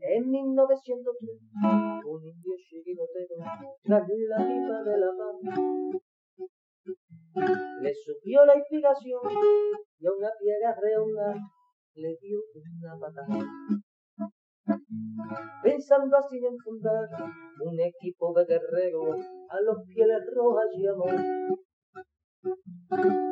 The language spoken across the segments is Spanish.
En 1903, un indio chirigotero, tras la pipa de la paz, le subió la inspiración y a una piedra redonda le dio una patada. Pensando así en fundar un equipo de guerreros a los pieles rojas llamó.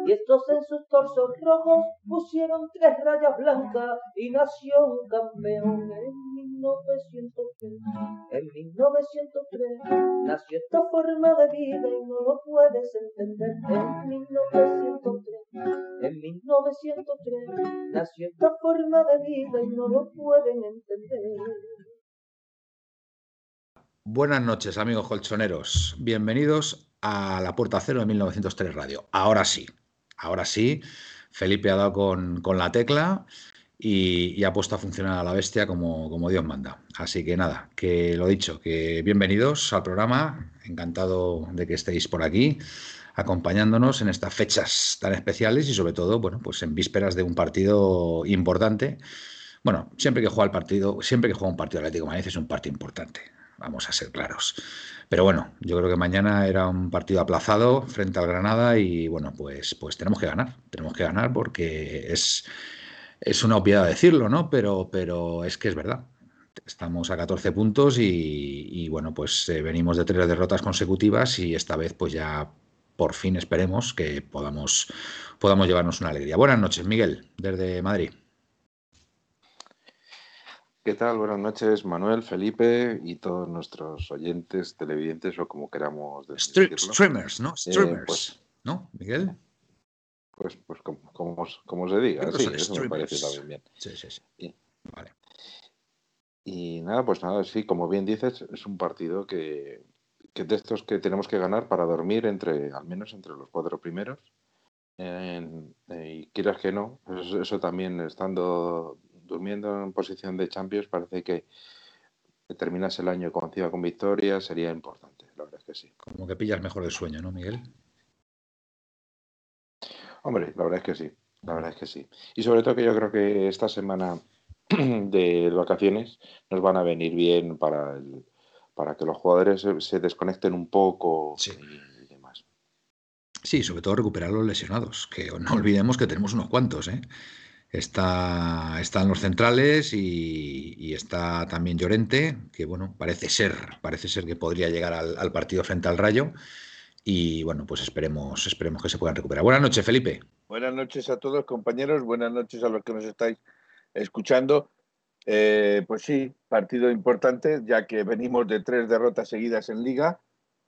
Y estos en sus torsos rojos pusieron tres rayas blancas y nació un campeón en 1903. En 1903 nació esta forma de vida y no lo puedes entender. En 1903, en 1903 nació esta forma de vida y no lo pueden entender. Buenas noches, amigos colchoneros. Bienvenidos a la Puerta Cero de 1903 Radio. Ahora sí, ahora sí, Felipe ha dado con, la tecla y, ha puesto a funcionar a la bestia como, como, Dios manda. Así que nada, que lo dicho, que bienvenidos al programa. Encantado de que estéis por aquí acompañándonos en estas fechas tan especiales y sobre todo, bueno, pues en vísperas de un partido importante. Bueno, siempre que juega el partido, siempre que juega un partido Atlético Madrid es un partido importante vamos a ser claros. Pero bueno, yo creo que mañana era un partido aplazado frente al Granada y bueno, pues, pues tenemos que ganar, tenemos que ganar porque es, es una obviedad decirlo, ¿no? Pero, pero es que es verdad. Estamos a 14 puntos y, bueno, pues eh, venimos de tres derrotas consecutivas y esta vez pues ya por fin esperemos que podamos, podamos llevarnos una alegría. Buenas noches, Miguel, desde Madrid. ¿Qué tal? Buenas noches, Manuel, Felipe y todos nuestros oyentes, televidentes o como queramos decirlo. Streamers, ¿no? Eh, Streamers, pues ¿no, Miguel? Pues, pues como, como, se diga, sí, eso me parece también bien. Sí, sí, sí. Y, vale. Y nada, pues nada, sí, como bien dices, es un partido que, que de estos que tenemos que ganar para dormir entre, al menos entre los cuatro primeros. Eh, y quieras que no, eso, eso también estando durmiendo en posición de Champions, parece que terminas el año con con victoria sería importante, la verdad es que sí. Como que pillas mejor el sueño, ¿no, Miguel? Hombre, la verdad es que sí, la verdad es que sí. Y sobre todo que yo creo que esta semana de vacaciones nos van a venir bien para el, para que los jugadores se, desconecten un poco y, demás. Sí, sobre todo recuperar los lesionados, que no olvidemos que tenemos unos cuantos, ¿eh? Está, están los centrales y, está también Llorente, que bueno, parece ser, parece ser que podría llegar al, partido frente al Rayo. Y bueno, pues esperemos, esperemos que se puedan recuperar. Buenas noches, Felipe. Buenas noches a todos, compañeros. Buenas noches a los que nos estáis escuchando. Eh, pues sí, partido importante, ya que venimos de tres derrotas seguidas en Liga,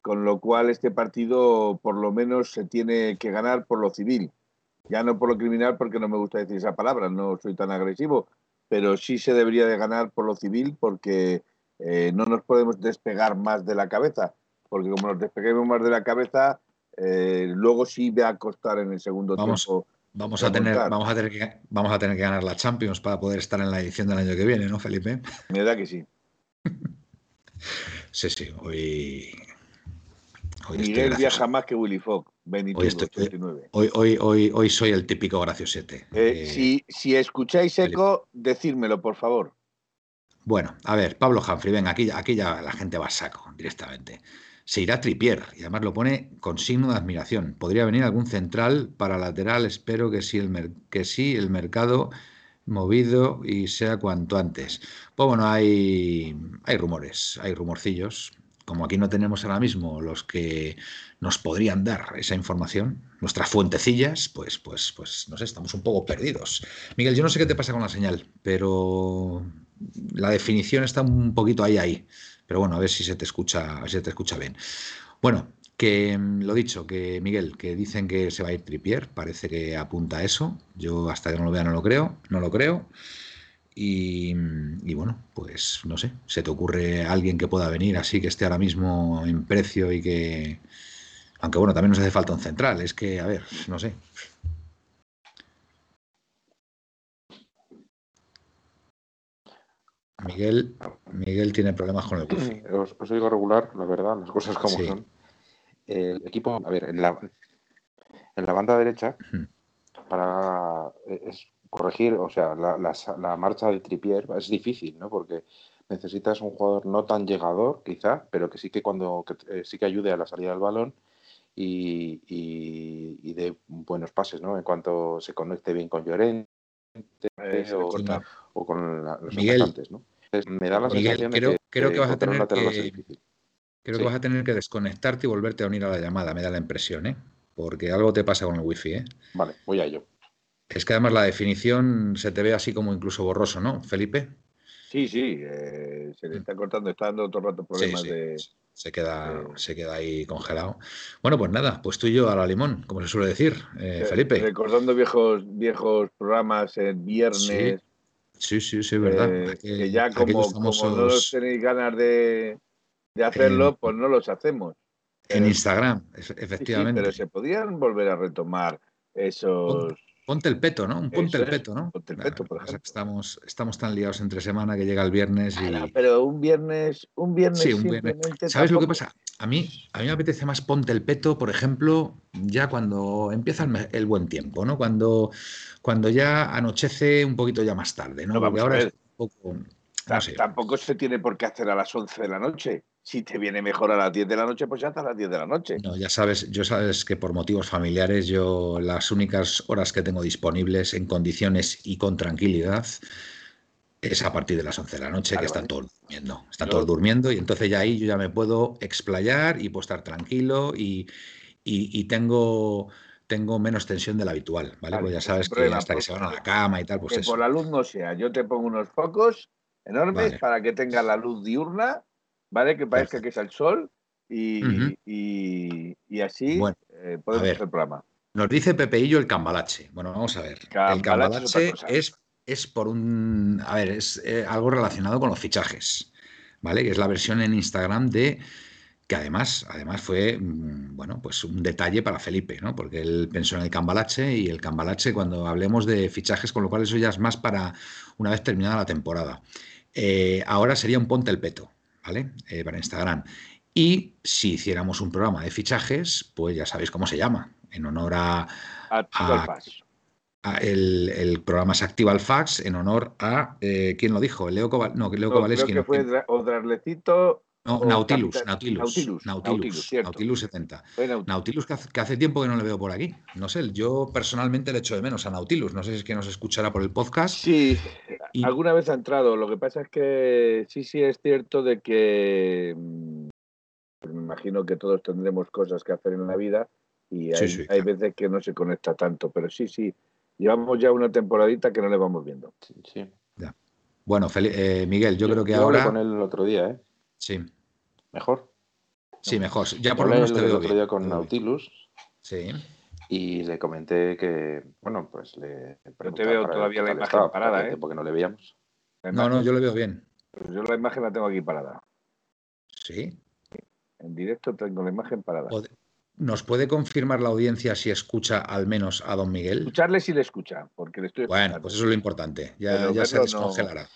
con lo cual este partido por lo menos se tiene que ganar por lo civil ya no por lo criminal, porque no me gusta decir esa palabra, no soy tan agresivo, pero sí se debería de ganar por lo civil porque eh, no nos podemos despegar más de la cabeza, porque como nos despeguemos más de la cabeza, eh, luego sí va a costar en el segundo tiempo. Vamos a, tener, vamos, a tener que, vamos a tener que ganar la Champions para poder estar en la edición del año que viene, ¿no, Felipe? Me da que sí. sí, sí, hoy... hoy Miguel viaja más que Willy Fogg. Hoy, hoy, hoy, hoy, soy el típico graciosete. Eh, eh, si, si, escucháis eco, decírmelo, por favor. Bueno, a ver, Pablo Humphrey, venga, aquí, aquí ya la gente va a saco directamente. Se irá Tripier, y además lo pone con signo de admiración. Podría venir algún central para lateral, espero que sí, el, que sí, el mercado movido y sea cuanto antes. Pues bueno, hay, hay rumores, hay rumorcillos. Como aquí no tenemos ahora mismo los que nos podrían dar esa información, nuestras fuentecillas, pues, pues, pues, no sé, estamos un poco perdidos. Miguel, yo no sé qué te pasa con la señal, pero la definición está un poquito ahí, ahí. Pero bueno, a ver si se te escucha, a ver si te escucha bien. Bueno, que mm, lo dicho, que Miguel, que dicen que se va a ir Tripier, parece que apunta a eso. Yo hasta que no lo vea no lo creo, no lo creo. Y, y, bueno, pues no sé, ¿se te ocurre alguien que pueda venir así, que esté ahora mismo en precio y que, aunque bueno, también nos hace falta un central. Es que, a ver, no sé. Miguel, Miguel tiene problemas con el wifi. Os, os digo regular, la verdad, las cosas como son. El equipo, a ver, en la, en la banda derecha, para, es, corregir, o sea, la, la, la marcha de Tripier es difícil, ¿no? Porque necesitas un jugador no tan llegador, quizá, pero que sí que cuando que, eh, sí que ayude a la salida del balón y, y, y, de buenos pases, ¿no? En cuanto se conecte bien con Llorente eh, o, o, con la, los Miguel, ¿no? Entonces, me da la Miguel, sensación creo, de que, creo que vas a tener que, creo Sí. que vas a tener que desconectarte y volverte a unir a la llamada, me da la impresión, ¿eh? Porque algo te pasa con el wifi, ¿eh? Vale, voy a ello. Es que además la definición se te ve así como incluso borroso, ¿no, Felipe? Sí, sí, eh, se le está cortando, está dando todo el rato problemas Sí, sí. de. Se queda, de- se queda ahí congelado. Bueno, pues nada, pues tú y yo a la limón, como se suele decir, eh, eh, Felipe. Recordando viejos, viejos programas el viernes. Sí, sí, sí, es verdad. eh, Aquel- que ya como, aquellos como no famosos tenéis ganas de, de hacerlo, pues no los hacemos. en Instagram, efectivamente. pero se podían volver a retomar esos. Ponte el peto, ¿no? Un ponte Eso el peto, ¿no? ponte el peto, por ejemplo. estamos, estamos tan liados entre semana que llega el viernes y. Claro, pero un viernes, un viernes Sí, un viernes. ¿Sabes lo que pasa? A mí, a mí me apetece más ponte el peto, por ejemplo, ya cuando empieza el, buen tiempo, ¿no? Cuando, cuando ya anochece un poquito ya más tarde, ¿no? No, Porque ahora es un poco. No sé. Tampoco se tiene por qué hacer a las 11 de la noche. Si te viene mejor a las 10 de la noche, pues ya hasta las 10 de la noche. No, ya sabes, yo sabes que por motivos familiares yo las únicas horas que tengo disponibles en condiciones y con tranquilidad es a partir de las 11 de la noche Vale, que están vale. todos durmiendo. Están Yo- todos durmiendo y entonces ya ahí yo ya me puedo explayar y puedo estar tranquilo y, y- y tengo, tengo menos tensión de la habitual, ¿vale? Vale, Pues ya sabes que hasta que pues, se van a la cama y tal, pues que eso. por la luz no sea. Yo te pongo unos focos enormes para que tenga la luz diurna, ¿vale? Que parezca Perfecto. que es el sol y, y, y así Bueno, eh, podemos hacer el programa. Nos dice Pepeillo el cambalache. Bueno, vamos a ver. el Cambalache es, es por un. A ver, es eh, algo relacionado con los fichajes. ¿Vale? Que es la versión en Instagram de. Que además, además fue, mm, bueno, pues un detalle para Felipe, ¿no? Porque él pensó en el cambalache y el cambalache cuando hablemos de fichajes, con lo cual eso ya es más para una vez terminada la temporada. Eh, ahora sería un ponte el peto, ¿vale? Eh, para Instagram. Y si hiciéramos un programa de fichajes, pues ya sabéis cómo se llama, en honor a, el pass. a el, el programa se activa el fax, en honor a, eh, ¿quién lo dijo? Leo Koval, no, Leo No, Kowalski, creo no, que fue Dra- o Drarlecito no, o Nautilus, Capitán- Nautilus, Nautilus, Nautilus, Nautilus, cierto. Nautilus 70. Fue Nautilus. Nautilus que hace, que hace tiempo que no le veo por aquí. No sé, yo personalmente le echo de menos a Nautilus. No sé si es que nos escuchará por el podcast. Sí, Y- alguna vez ha entrado. Lo que pasa es que sí, sí es cierto de que mm, pues me imagino que todos tendremos cosas que hacer en la vida y hay, sí, hay claro. veces que no se conecta tanto, pero sí, sí, llevamos ya una temporadita que no le vamos viendo. Sí, sí. Bueno, Feli- eh, Miguel, yo, creo que yo hablé ahora. con él el otro día, ¿eh? Sí, Mejor. sí, mejor. Ya Yo por lo menos te el veo otro bien. día con te veo. Nautilus Sí. y le comenté que, bueno, pues le preguntaba veo para ver todavía la imagen estaba, parada, ¿eh? tiempo que no le veíamos. No, no, yo lo veo bien. yo la imagen la tengo aquí parada. Sí. En directo tengo la imagen parada. Pod- ¿Nos puede confirmar la audiencia si escucha al menos a don Miguel? Escucharle si le escucha, porque le estoy Bueno, escuchando. pues eso es lo importante. Ya, ya se no. descongelará.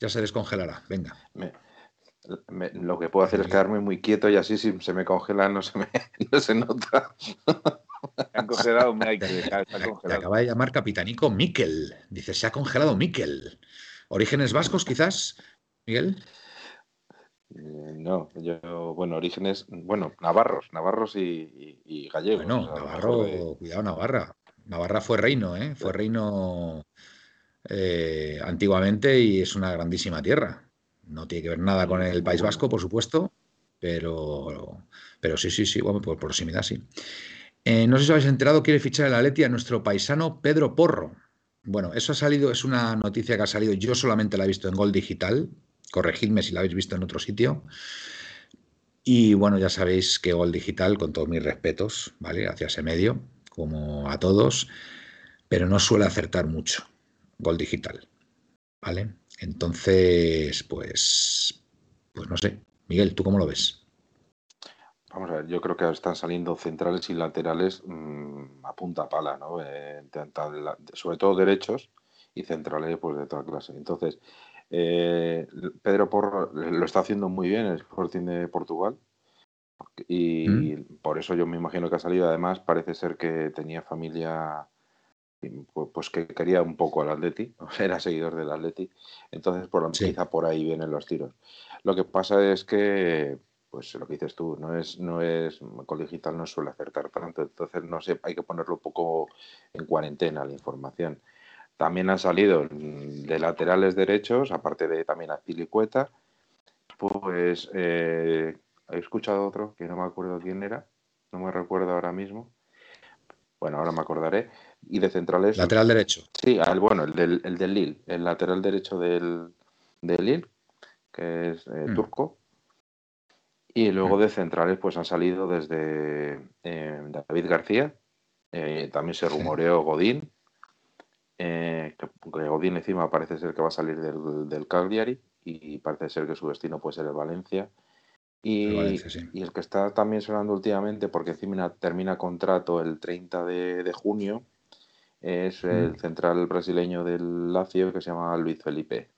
Ya se descongelará. Venga. Me- me- lo que puedo hacer es quedarme muy quieto y así si se me congela no se me no se nota. Se han congelado, me hay que dejar, está Te congelado. acaba de llamar capitanico Miquel. Dice, se ha congelado Miquel. ¿Orígenes vascos, quizás, Miguel? Eh, no, yo, bueno, orígenes, bueno, navarros, navarros y, y- y gallegos. Bueno, o sea, Navarro, de- cuidado, Navarra. Navarra fue reino, ¿eh? Fue reino eh, antiguamente y es una grandísima tierra. No tiene que ver nada con el País Vasco, por supuesto, pero, pero sí, sí, sí, bueno, por proximidad sí. Eh, no sé si habéis enterado, quiere fichar el Atleti a nuestro paisano Pedro Porro. Bueno, eso ha salido, es una noticia que ha salido, yo solamente la he visto en Gol Digital, corregidme si la habéis visto en otro sitio. Y bueno, ya sabéis que Gol Digital, con todos mis respetos, ¿vale? Hacia ese medio, como a todos, pero no suele acertar mucho Gol Digital, ¿vale? Entonces, pues, pues no sé. Miguel, ¿tú cómo lo ves? Vamos a ver, yo creo que están saliendo centrales y laterales mm, a punta pala, ¿no? Eh, sobre todo derechos y centrales pues de toda clase. Entonces, eh, Pedro Porro lo está haciendo muy bien el Sporting de Portugal y por eso yo me imagino que ha salido. Además, parece ser que tenía familia pues que quería un poco al Atleti, era seguidor del Atleti, entonces por, quizá por ahí vienen los tiros. Lo que pasa es que, pues lo que dices tú, no es, no es, con digital no suele acertar tanto, entonces no sé, hay que ponerlo un poco en cuarentena la información. También han salido de laterales derechos, aparte de también a Filicueta, pues eh, he escuchado otro que no me acuerdo quién era, no me recuerdo ahora mismo. Bueno, ahora me acordaré. Y de centrales. Lateral derecho. Sí, el, bueno, el del, el del Lille, el lateral derecho del, del Lille, que es eh, mm. turco. Y luego mm. de centrales, pues han salido desde eh, David García, también se rumoreó Godín, eh, que, Godín encima parece ser que va a salir del, del, Cagliari y parece ser que su destino puede ser el Valencia. Y, y el que está también sonando últimamente, porque encima termina contrato el 30 de, junio, es el mm. central brasileño del Lazio que se llama Luis Felipe.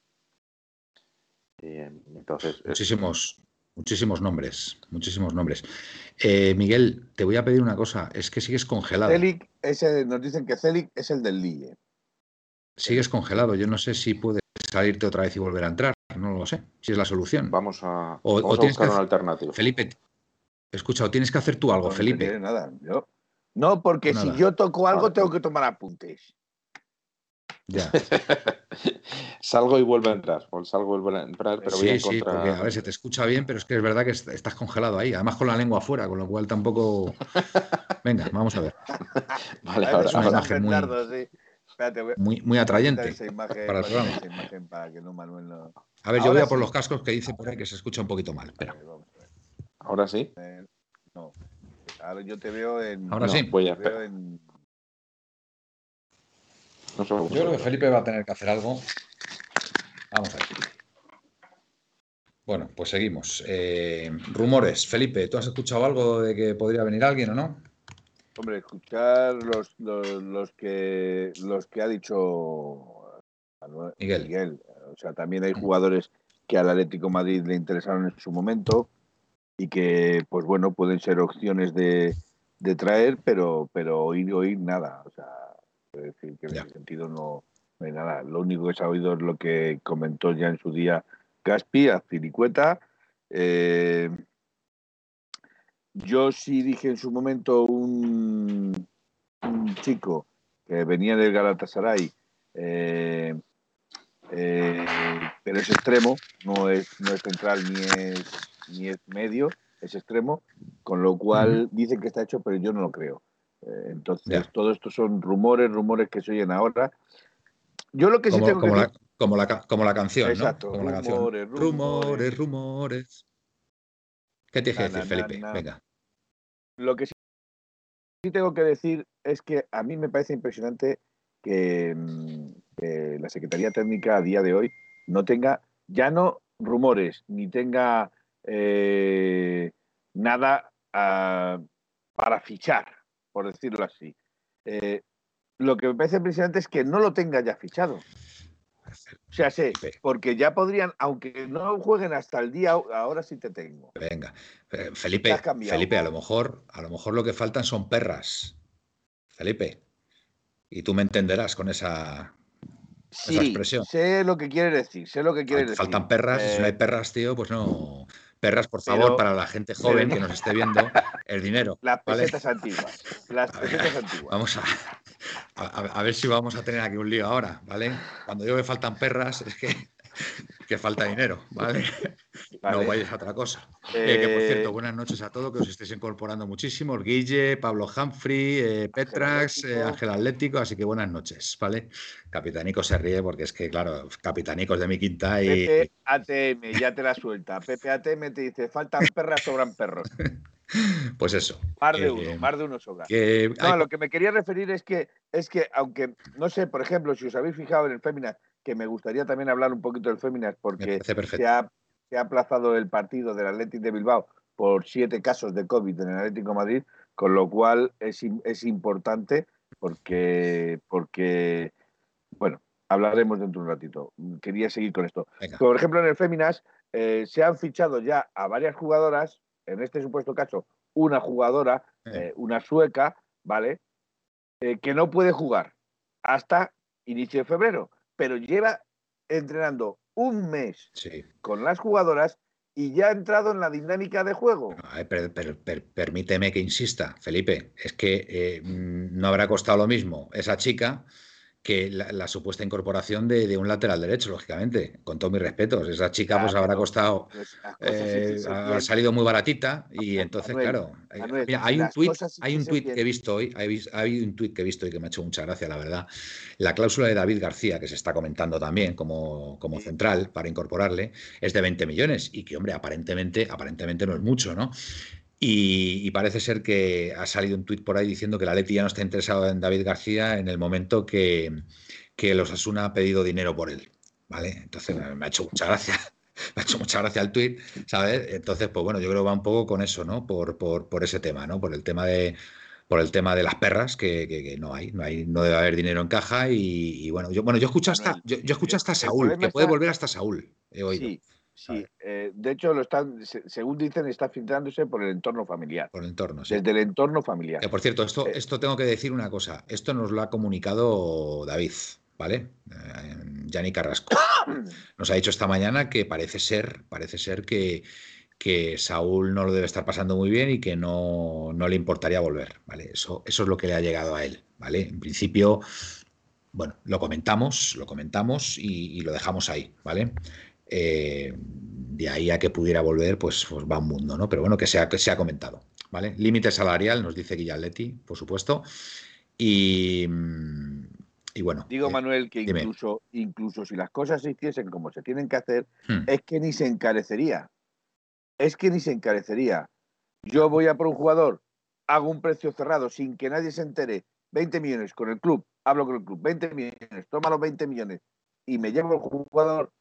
entonces, muchísimos, muchísimos nombres, muchísimos nombres. Eh, Miguel, te voy a pedir una cosa, es que sigues congelado. Celic, ese, nos dicen que Celic es el del Lille sigues congelado. Yo no sé si puedes salirte otra vez y volver a entrar. No lo sé. Si es la solución. Vamos a, o, buscar una alternativa. Felipe, escucha, o tienes que hacer tú algo, no, Felipe. nada. No, porque si yo toco algo, tengo que tomar apuntes. Ya. salgo y vuelvo a entrar. O salgo y vuelvo a entrar, pero voy a encontrar... Sí, porque a ver, se te escucha bien, pero es que es verdad que estás congelado ahí. Además con la lengua afuera, con lo cual tampoco. Venga, vamos a ver. Vale, ahora, es una imagen muy muy, muy atrayente para el programa. A ver, yo voy a por los cascos que dice por ahí que se escucha un poquito mal. Pero... ¿Ahora sí? Eh, no. Ahora yo te veo en. Ahora sí. Voy a en... yo creo que Felipe va a tener que hacer algo. Vamos a ver. Bueno, pues seguimos. Eh, rumores. Felipe, ¿tú has escuchado algo de que podría venir alguien o no? Hombre, escuchar los, los, que los que ha dicho Miguel. O sea, también hay jugadores que al Atlético Madrid le interesaron en su momento y que, pues bueno, pueden ser opciones de, traer, pero, pero oír, oír nada. O sea, decir que en ese sentido no, hay nada. Lo único que se ha oído es lo que comentó ya en su día Gaspi, a Ciricueta. Eh, yo sí dije en su momento un, chico que venía del Galatasaray, eh, eh, pero es extremo, no es, no es central ni es, ni es medio, es extremo, con lo cual dicen que está hecho, pero yo no lo creo. Eh, entonces, todo esto son rumores, rumores que se oyen ahora. Yo lo que sí tengo como que la, como, la, como la canción, Exacto, Como rumores, la canción. rumores, rumores. ¿Qué te dije decir, Felipe? Venga. Lo que sí, tengo que decir es que a mí me parece impresionante que, mm, la Secretaría Técnica a día de hoy no tenga ya no rumores ni tenga eh, nada ah, para fichar, por decirlo así. Eh, lo que me parece impresionante es que no lo tenga ya fichado. O sea, sí, porque ya podrían, aunque no jueguen hasta el día, ahora sí te tengo. Venga, eh, Felipe, Felipe, a lo mejor, a lo mejor lo que faltan son perras. Felipe, y tú me entenderás con esa, expresión. Sé lo que quiere decir, sé lo que quiere decir. Faltan perras, si no hay eh, perras, tío, pues no. Perras, por favor, para la gente joven que nos esté viendo, el dinero. Las pesetas antiguas. Las pesetas antiguas. Vamos a, a, ver si vamos a tener aquí un lío ahora, ¿vale? Cuando digo que faltan perras, es que, que falta dinero, ¿vale? No vayas a otra cosa. Eh, que por cierto, buenas noches a todos, que os estéis incorporando muchísimo. Guille, Pablo Humphrey, eh, Petrax, eh, Ángel Atlético, así que buenas noches, ¿vale? Capitanico se ríe porque es que, claro, Capitanico es de mi quinta y. Pepe ATM, ya te la suelta. Pepe ATM te dice, faltan perras, sobran perros. Pues eso. Más de uno, más de uno sobra. no, lo que me quería referir es que, es que, aunque, no sé, por ejemplo, si os habéis fijado en el Féminas, que me gustaría también hablar un poquito del Féminas, porque se ha, se ha, aplazado el partido del Atlético de Bilbao por siete casos de COVID en el Atlético de Madrid, con lo cual es, es importante porque, porque, bueno, hablaremos dentro de un ratito. Quería seguir con esto. Por ejemplo, en el Féminas eh, se han fichado ya a varias jugadoras en este supuesto caso, una jugadora, eh, una sueca, ¿vale? Eh, que no puede jugar. hasta inicio de febrero, pero lleva entrenando un mes Sí. con las jugadoras y ya ha entrado en la dinámica de juego. A ver, per- per- per- permíteme que insista, Felipe, es que eh, mm, no habrá costado lo mismo esa chica que la, la supuesta incorporación de, de un lateral derecho, lógicamente, con todos mis respetos. Esa chica pues habrá costado, Pues eh, ha salido muy baratita y entonces, Manuel, claro, eh, Manuel, mira, hay un tuit, hay un tuit que he visto hoy, hay, hay un tuit que he visto hoy que me ha hecho mucha gracia, la verdad. La cláusula de David García, que se está comentando también como, como central para incorporarle, es de 20 millones y que, hombre, aparentemente, aparentemente no es mucho, ¿no? Y, y parece ser que ha salido un tuit por ahí diciendo que la Leti ya no está interesado en David García en el momento que, que los Asuna ha pedido dinero por él. ¿Vale? Entonces me ha hecho mucha gracia. Me ha hecho mucha gracia el tuit, ¿sabes? Entonces, pues bueno, yo creo que va un poco con eso, ¿no? Por, por, por ese tema, ¿no? Por el tema de, por el tema de las perras, que, que- que no hay, no hay, no debe haber dinero en caja. Y, y bueno, yo, bueno, yo escucho hasta, yo, yo escucho hasta Saúl, que puede volver hasta Saúl. He oído. Sí, sí. Eh, de hecho, lo están, se- según dicen, está filtrándose por el entorno familiar. Por el entorno, sí. Desde el entorno familiar. Que por cierto, esto, Eh. esto tengo que decir una cosa. Esto nos lo ha comunicado David, ¿vale? Eh, Yanni Carrasco. Nos ha dicho esta mañana que parece ser, parece ser que, que Saúl no lo debe estar pasando muy bien y que no, no le importaría volver, ¿vale? Eso, eso es lo que le ha llegado a él, ¿vale? En principio, bueno, lo comentamos, lo comentamos y, y lo dejamos ahí, ¿vale? Eh, de ahí a que pudiera volver, pues, pues va un mundo, ¿no? Pero bueno, que sea, que se ha comentado, ¿vale? Límite salarial, nos dice Guillaletti, por supuesto. Y, mm, y bueno. Digo, eh, Manuel, que dime. incluso, incluso si las cosas se hiciesen como se tienen que hacer, hmm, es que ni se encarecería. Es que ni se encarecería. Yo voy a por un jugador, hago un precio cerrado sin que nadie se entere, 20 millones con el club, hablo con el club, 20 millones, toma los 20 millones y me llevo el jugador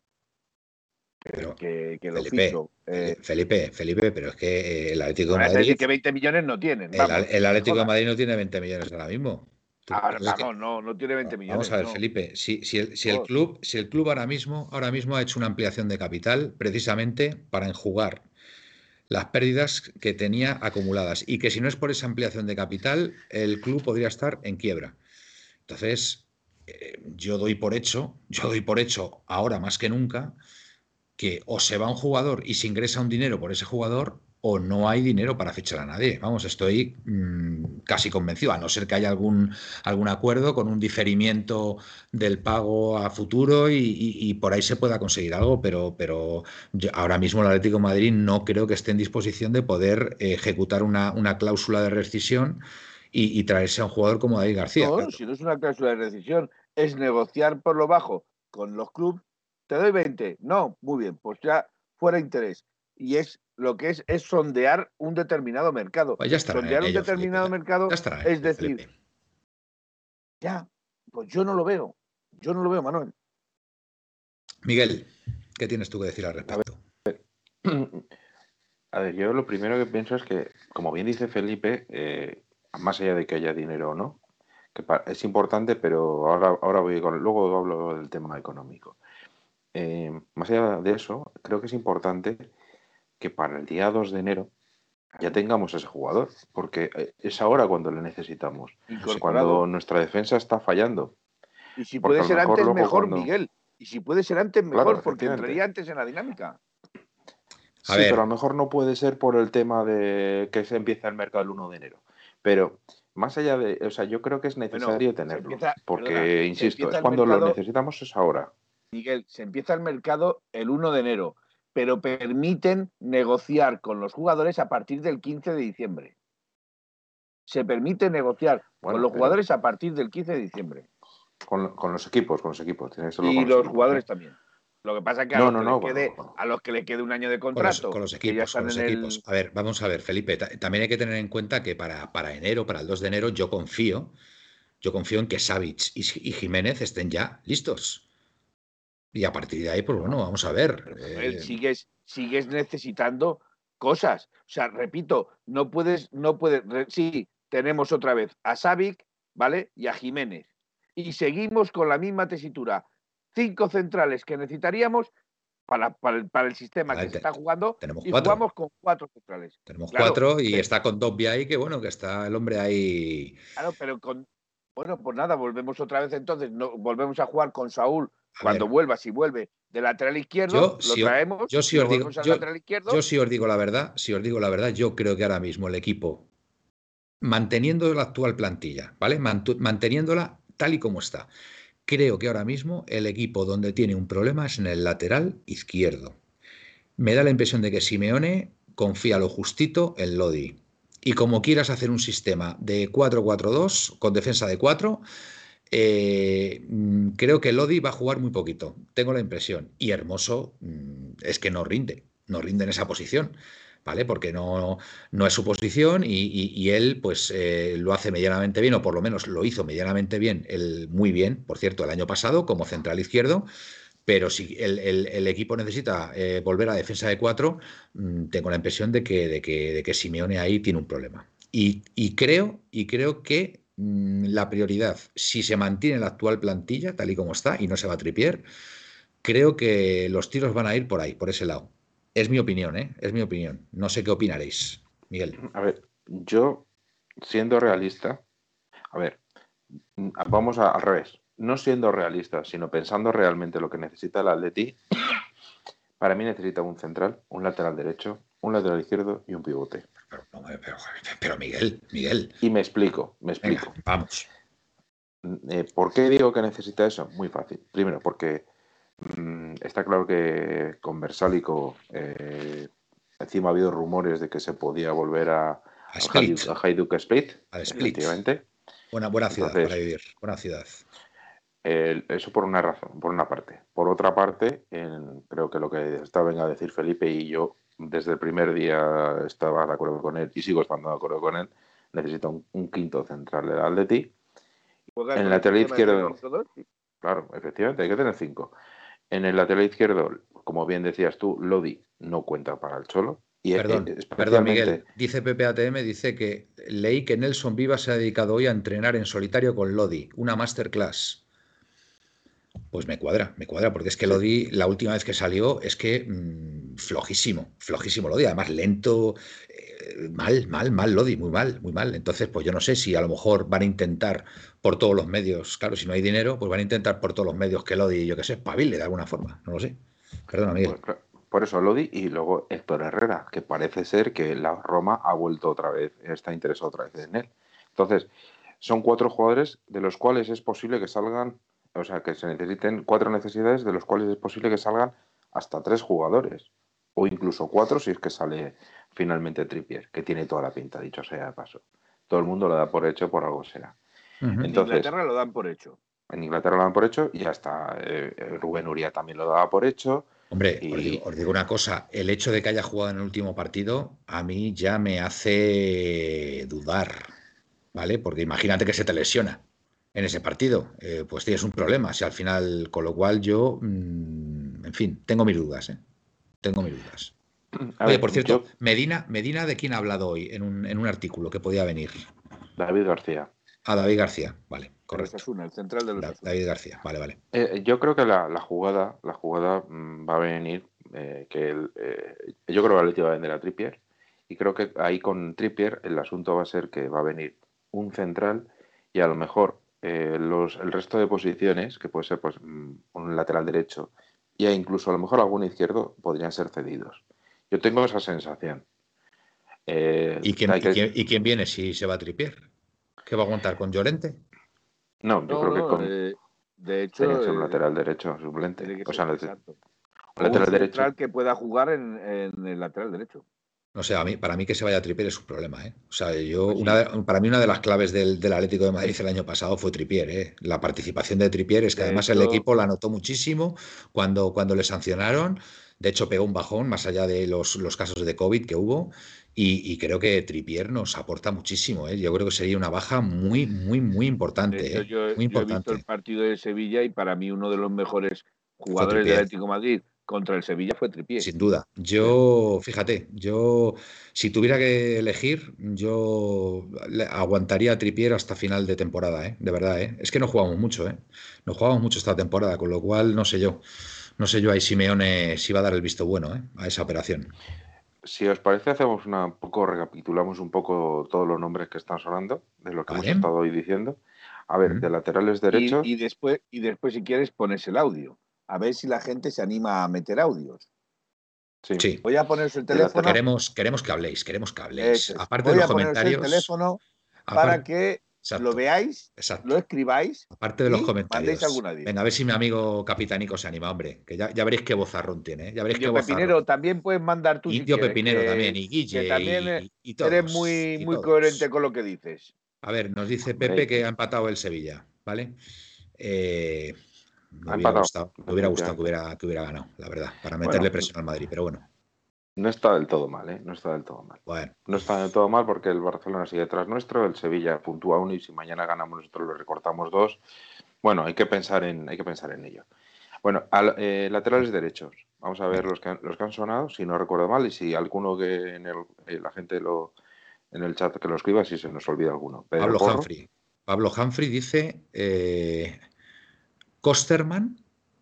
Pero, que, que lo Felipe. Eh, Felipe, Felipe, pero es que eh, el Atlético de Madrid, decir que 20 millones no tienen. el, vamos, el Atlético de. Madrid no tiene 20 millones ahora mismo. Ahora, que- no, no tiene 20 millones. Vamos a ver, no. Felipe, si, si el, si el Dos. club, si el club ahora mismo, ahora mismo ha hecho una ampliación de capital precisamente para enjugar las pérdidas que tenía acumuladas y que si no es por esa ampliación de capital, el club podría estar en quiebra. Entonces, eh, yo doy por hecho, yo doy por hecho ahora más que nunca que o se va un jugador y se ingresa un dinero por ese jugador o no hay dinero para fichar a nadie. Vamos, estoy mm, casi convencido, a no ser que haya algún, algún acuerdo con un diferimiento del pago a futuro y, por ahí se pueda conseguir algo, pero, pero yo- ahora mismo el Atlético de Madrid no creo que esté en disposición de poder ejecutar una, una cláusula de rescisión y, traerse a un jugador como David García. No, si no es una cláusula de decisión, es negociar por lo bajo con los clubes. Te doy 20. No, muy bien, pues ya fuera interés. Y es lo que es, es sondear un determinado mercado. Pues ya estará sondear en un determinado Felipe, mercado Ya estará, es decir, Felipe. ya, pues yo no lo veo. Yo no lo veo, Manuel. Miguel, ¿qué tienes tú que decir al respecto? A ver, yo lo primero que pienso es que, como bien dice Felipe, eh, más allá de que haya dinero o no, que es importante, pero ahora, ahora voy con, luego hablo del tema económico. Eh, más allá de eso, creo que es importante que para el día 2 de enero ya tengamos ese jugador, porque eh, es ahora cuando le necesitamos. Cuando nuestra defensa está fallando. Y si puede ser mejor antes, mejor, cuando- Miguel. Y si puede ser antes, Claro, mejor, porque entraría antes en la dinámica. A sí, ver. pero a lo mejor no puede ser por el tema de que se empieza el mercado el 1 de enero. Pero más allá de, o sea, yo creo que es necesario tenerlo. empieza- porque, perdona, insisto, es cuando lo necesitamos es ahora. Miguel, se empieza el mercado el 1 de enero, pero permiten negociar con los jugadores a partir del 15 de diciembre. Se permite negociar Bueno, con los pero- jugadores a partir del 15 de diciembre. Con, con los equipos, con los equipos. tiene que serlo Y los jugadores ¿eh? también. Lo que pasa es que a, No, los, no, que no, quede, bueno. a los que le quede un año de Con los, contrato, con los equipos, con los el- equipos. A ver, vamos a ver, Felipe, ta- también hay que tener en cuenta que para, para enero, para el 2 de enero, yo confío, yo confío en que Savic y, y Jiménez estén ya listos. Y a partir de ahí, pues bueno, vamos a ver. Pero, eh, sigues, sigues necesitando cosas. O sea, repito, no puedes, no puedes. sí, tenemos otra vez a Savic, ¿vale? Y a Jiménez. Y seguimos con la misma tesitura. Cinco centrales que necesitaríamos para, para, el, para el sistema que se está jugando. tenemos Y cuatro. jugamos con cuatro centrales. tenemos claro, cuatro y pero- está con Dobby ahí, que bueno, que está el hombre ahí. Claro, pero con. Bueno, pues nada, volvemos otra vez entonces, no, volvemos a jugar con Saúl cuando vuelva, si vuelve de lateral izquierdo, lo traemos. Yo sí os digo, yo, sí os digo la verdad, si os digo la verdad, yo creo que ahora mismo el equipo, manteniendo la actual plantilla, ¿vale? manteniéndola tal y como está, creo que ahora mismo el equipo donde tiene un problema es en el lateral izquierdo. Me da la impresión de que Simeone confía lo justito en Lodi. Y como quieras hacer un sistema de 4-4-2 con defensa de 4, eh, mm, creo que Lodi va a jugar muy poquito, tengo la impresión. Y Hermoso mm, es que no rinde, no rinde en esa posición. ¿Vale? Porque no, no es su posición y, él pues eh, lo hace medianamente bien, o por lo menos lo hizo medianamente bien, el, muy bien, por cierto, el año pasado como central izquierdo, pero si el, equipo necesita eh, volver a defensa de cuatro, mm, tengo la impresión de que, de que, de que Simeone ahí tiene un problema. Y, creo, y creo que la prioridad, si se mantiene la actual plantilla tal y como está y no se va a tripier, creo que los tiros van a ir por ahí, por ese lado. Es mi opinión, ¿eh? Es mi opinión. No sé qué opinaréis, Miguel. A ver, yo, siendo realista, a ver, mm, vamos al revés no siendo realista, sino pensando realmente lo que necesita el Atleti, para mí necesita un central, un lateral derecho, un lateral izquierdo y un pivote. Pero, Miguel, Miguel. Y me explico, me explico. vamos. Eh, ¿Por qué digo que necesita eso? Muy fácil. Primero, porque mm, está claro que con Versálico eh, encima ha habido rumores de que se podía volver a, a, Hajduk Split. A Split. Buena, buena ciudad para vivir, buena ciudad eso por una razón, por una parte. Por otra parte, creo que lo que está venga a decir Felipe y yo desde el primer día estaba de acuerdo con él y sigo estando de acuerdo con él, necesita un, quinto central del Atleti. En el lateral izquierdo, claro, efectivamente, hay que tener cinco. En el lateral izquierdo, como bien decías tú, Lodi no cuenta para el Cholo. Y perdón, perdón, Miguel. Dice Pepe ATM, dice que leí que Nelson Viva se ha dedicado hoy a entrenar en solitario con Lodi, una masterclass. Pues me cuadra, me cuadra, porque es que lo di la última vez que salió, es que mm, flojísimo, flojísimo lo di, además lento, eh, mal, mal, mal lo di, muy mal, muy mal. Entonces, pues yo no sé si a lo mejor van a intentar por todos los medios, claro, si no hay dinero, pues van a intentar por todos los medios que Lodi, yo qué sé, espabile de alguna forma, no lo sé. Perdona, Miguel. Pues, por eso Lodi y luego Héctor Herrera, que parece ser que la Roma ha vuelto otra vez, está interesado otra vez en él. Entonces, son cuatro jugadores de los cuales es posible que salgan o sea, que se necesiten cuatro necesidades de los cuales es posible que salgan hasta tres jugadores. O incluso cuatro si es que sale finalmente Trippier, que tiene toda la pinta, dicho sea de paso. Todo el mundo lo da por hecho, por algo será. en Inglaterra lo dan por hecho. En Inglaterra lo dan por hecho y ya está. Eh, Rubén Uría también lo daba por hecho. Hombre, os, digo, una cosa, el hecho de que haya jugado en el último partido a mí ya me hace dudar, ¿vale? Porque imagínate que se te lesiona en ese partido, eh, pues tienes un problema. Si al final, con lo cual yo, mm, en fin, tengo mis dudas, ¿eh? Tengo mis dudas. Oye, por cierto, Medina, Medina, ¿de quién ha hablado hoy en un, en un artículo que podía venir? David García. Ah, David García, vale, correcto. el central de los David García, vale, vale. Eh, yo creo que la, jugada, la jugada mm, va a venir que el, yo creo que Leti va a vender a Trippier y creo que ahí con Trippier el asunto va a ser que va a venir un central y a lo mejor eh, los, el resto de posiciones, que puede ser pues, mm, un lateral derecho e incluso a lo mejor algún izquierdo, podrían ser cedidos. Yo tengo esa sensación. Eh, ¿Y, quién, ¿y, quién, viene si se va a tripier? ¿Qué va a aguantar con Llorente? No, yo creo que con. Eh, de hecho. Tiene que ser un lateral derecho suplente. O sea, un lateral derecho. que pueda jugar en, en el lateral derecho. No sé, a mí, para mí que se vaya a Trippier es un problema. ¿eh? O sea, yo, pues una, para mí una de las claves del, Atlético de Madrid el año pasado fue Trippier. ¿eh? La participación de Trippier es que además el equipo la notó muchísimo cuando, cuando le sancionaron. De hecho, pegó un bajón más allá de los, los casos de COVID que hubo. Y, creo que Trippier nos aporta muchísimo. ¿eh? Yo creo que sería una baja muy, muy, muy importante. ¿eh? Yo, muy importante. he visto el partido de Sevilla y para mí uno de los mejores jugadores del Atlético de Madrid contra el Sevilla fue Tripié. Sin duda. Yo, fíjate, yo, si tuviera que elegir, yo aguantaría a Tripier hasta final de temporada, ¿eh? de verdad. ¿eh? Es que no jugamos mucho, ¿eh? no jugamos mucho esta temporada, con lo cual no sé yo. No sé yo ahí Simeone si va a dar el visto bueno ¿eh? a esa operación. Si os parece, hacemos una un poco, recapitulamos un poco todos los nombres que están sonando, de lo que hemos estado hoy diciendo. A ver, de laterales derechos. Y, después, y después, si quieres, pones el audio. A ver si la gente se anima a meter audios. Sí. Voy a poner el teléfono. Queremos, queremos que habléis, queremos que habléis. Aparte de los comentarios. el teléfono para que lo veáis, lo escribáis. Aparte de los comentarios. Venga, a ver si mi amigo Capitanico se anima, hombre. Que ya, veréis qué bozarrón tiene. ¿eh? Ya veréis qué Pepinero, también puedes mandar tú. Indio Pepinero también, y Guille. también y, eres muy, muy coherente con lo que dices. A ver, nos dice Pepe que ha empatado el Sevilla, ¿vale? Eh, me, hubiera gustado, me hubiera gustado que hubiera, que hubiera ganado, la verdad, para meterle presión al Madrid, pero bueno. No está del todo mal, ¿eh? No está del todo mal. Bueno. No está del todo mal porque el Barcelona sigue detrás nuestro, el Sevilla puntúa uno y si mañana ganamos nosotros lo recortamos dos. Bueno, hay que pensar en, hay que pensar en ello. Bueno, eh, laterales derechos. Vamos a ver los que, han, los que han sonado, si no recuerdo mal, y si alguno que en el, eh, la gente lo en el chat que lo escriba, si se nos olvida alguno. Pablo Humphrey. Pablo Humphrey dice eh, Kosterman,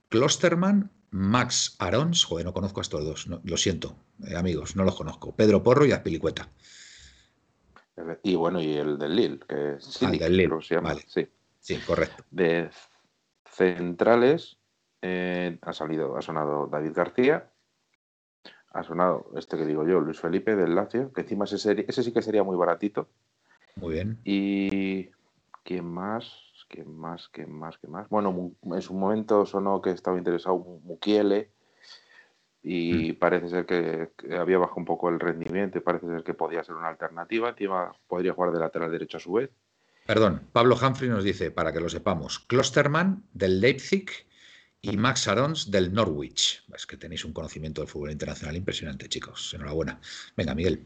Klosterman Max Arons, joder, no conozco a estos dos, lo siento, eh, amigos, no los conozco. Pedro Porro y Azpilicueta. Y bueno, y el del Lille, que es ah, del Lille. Vale. Sí. sí, correcto. De centrales eh, ha salido, ha sonado David García, ha sonado este que digo yo, Luis Felipe del Lazio, que encima ese, ese sí que sería muy baratito. Muy bien. Y ¿quién más? ¿Qué más? ¿Qué más? ¿Qué más? Bueno, en su momento sonó que estaba interesado Mukiele y mm. parece ser que, había bajado un poco el rendimiento y parece ser que podía ser una alternativa. Encima podría jugar de lateral derecho a su vez. Perdón, Pablo Humphrey nos dice, para que lo sepamos, Klosterman del Leipzig y Max Arons del Norwich. Es que tenéis un conocimiento del fútbol internacional impresionante, chicos. Enhorabuena. Venga, Miguel.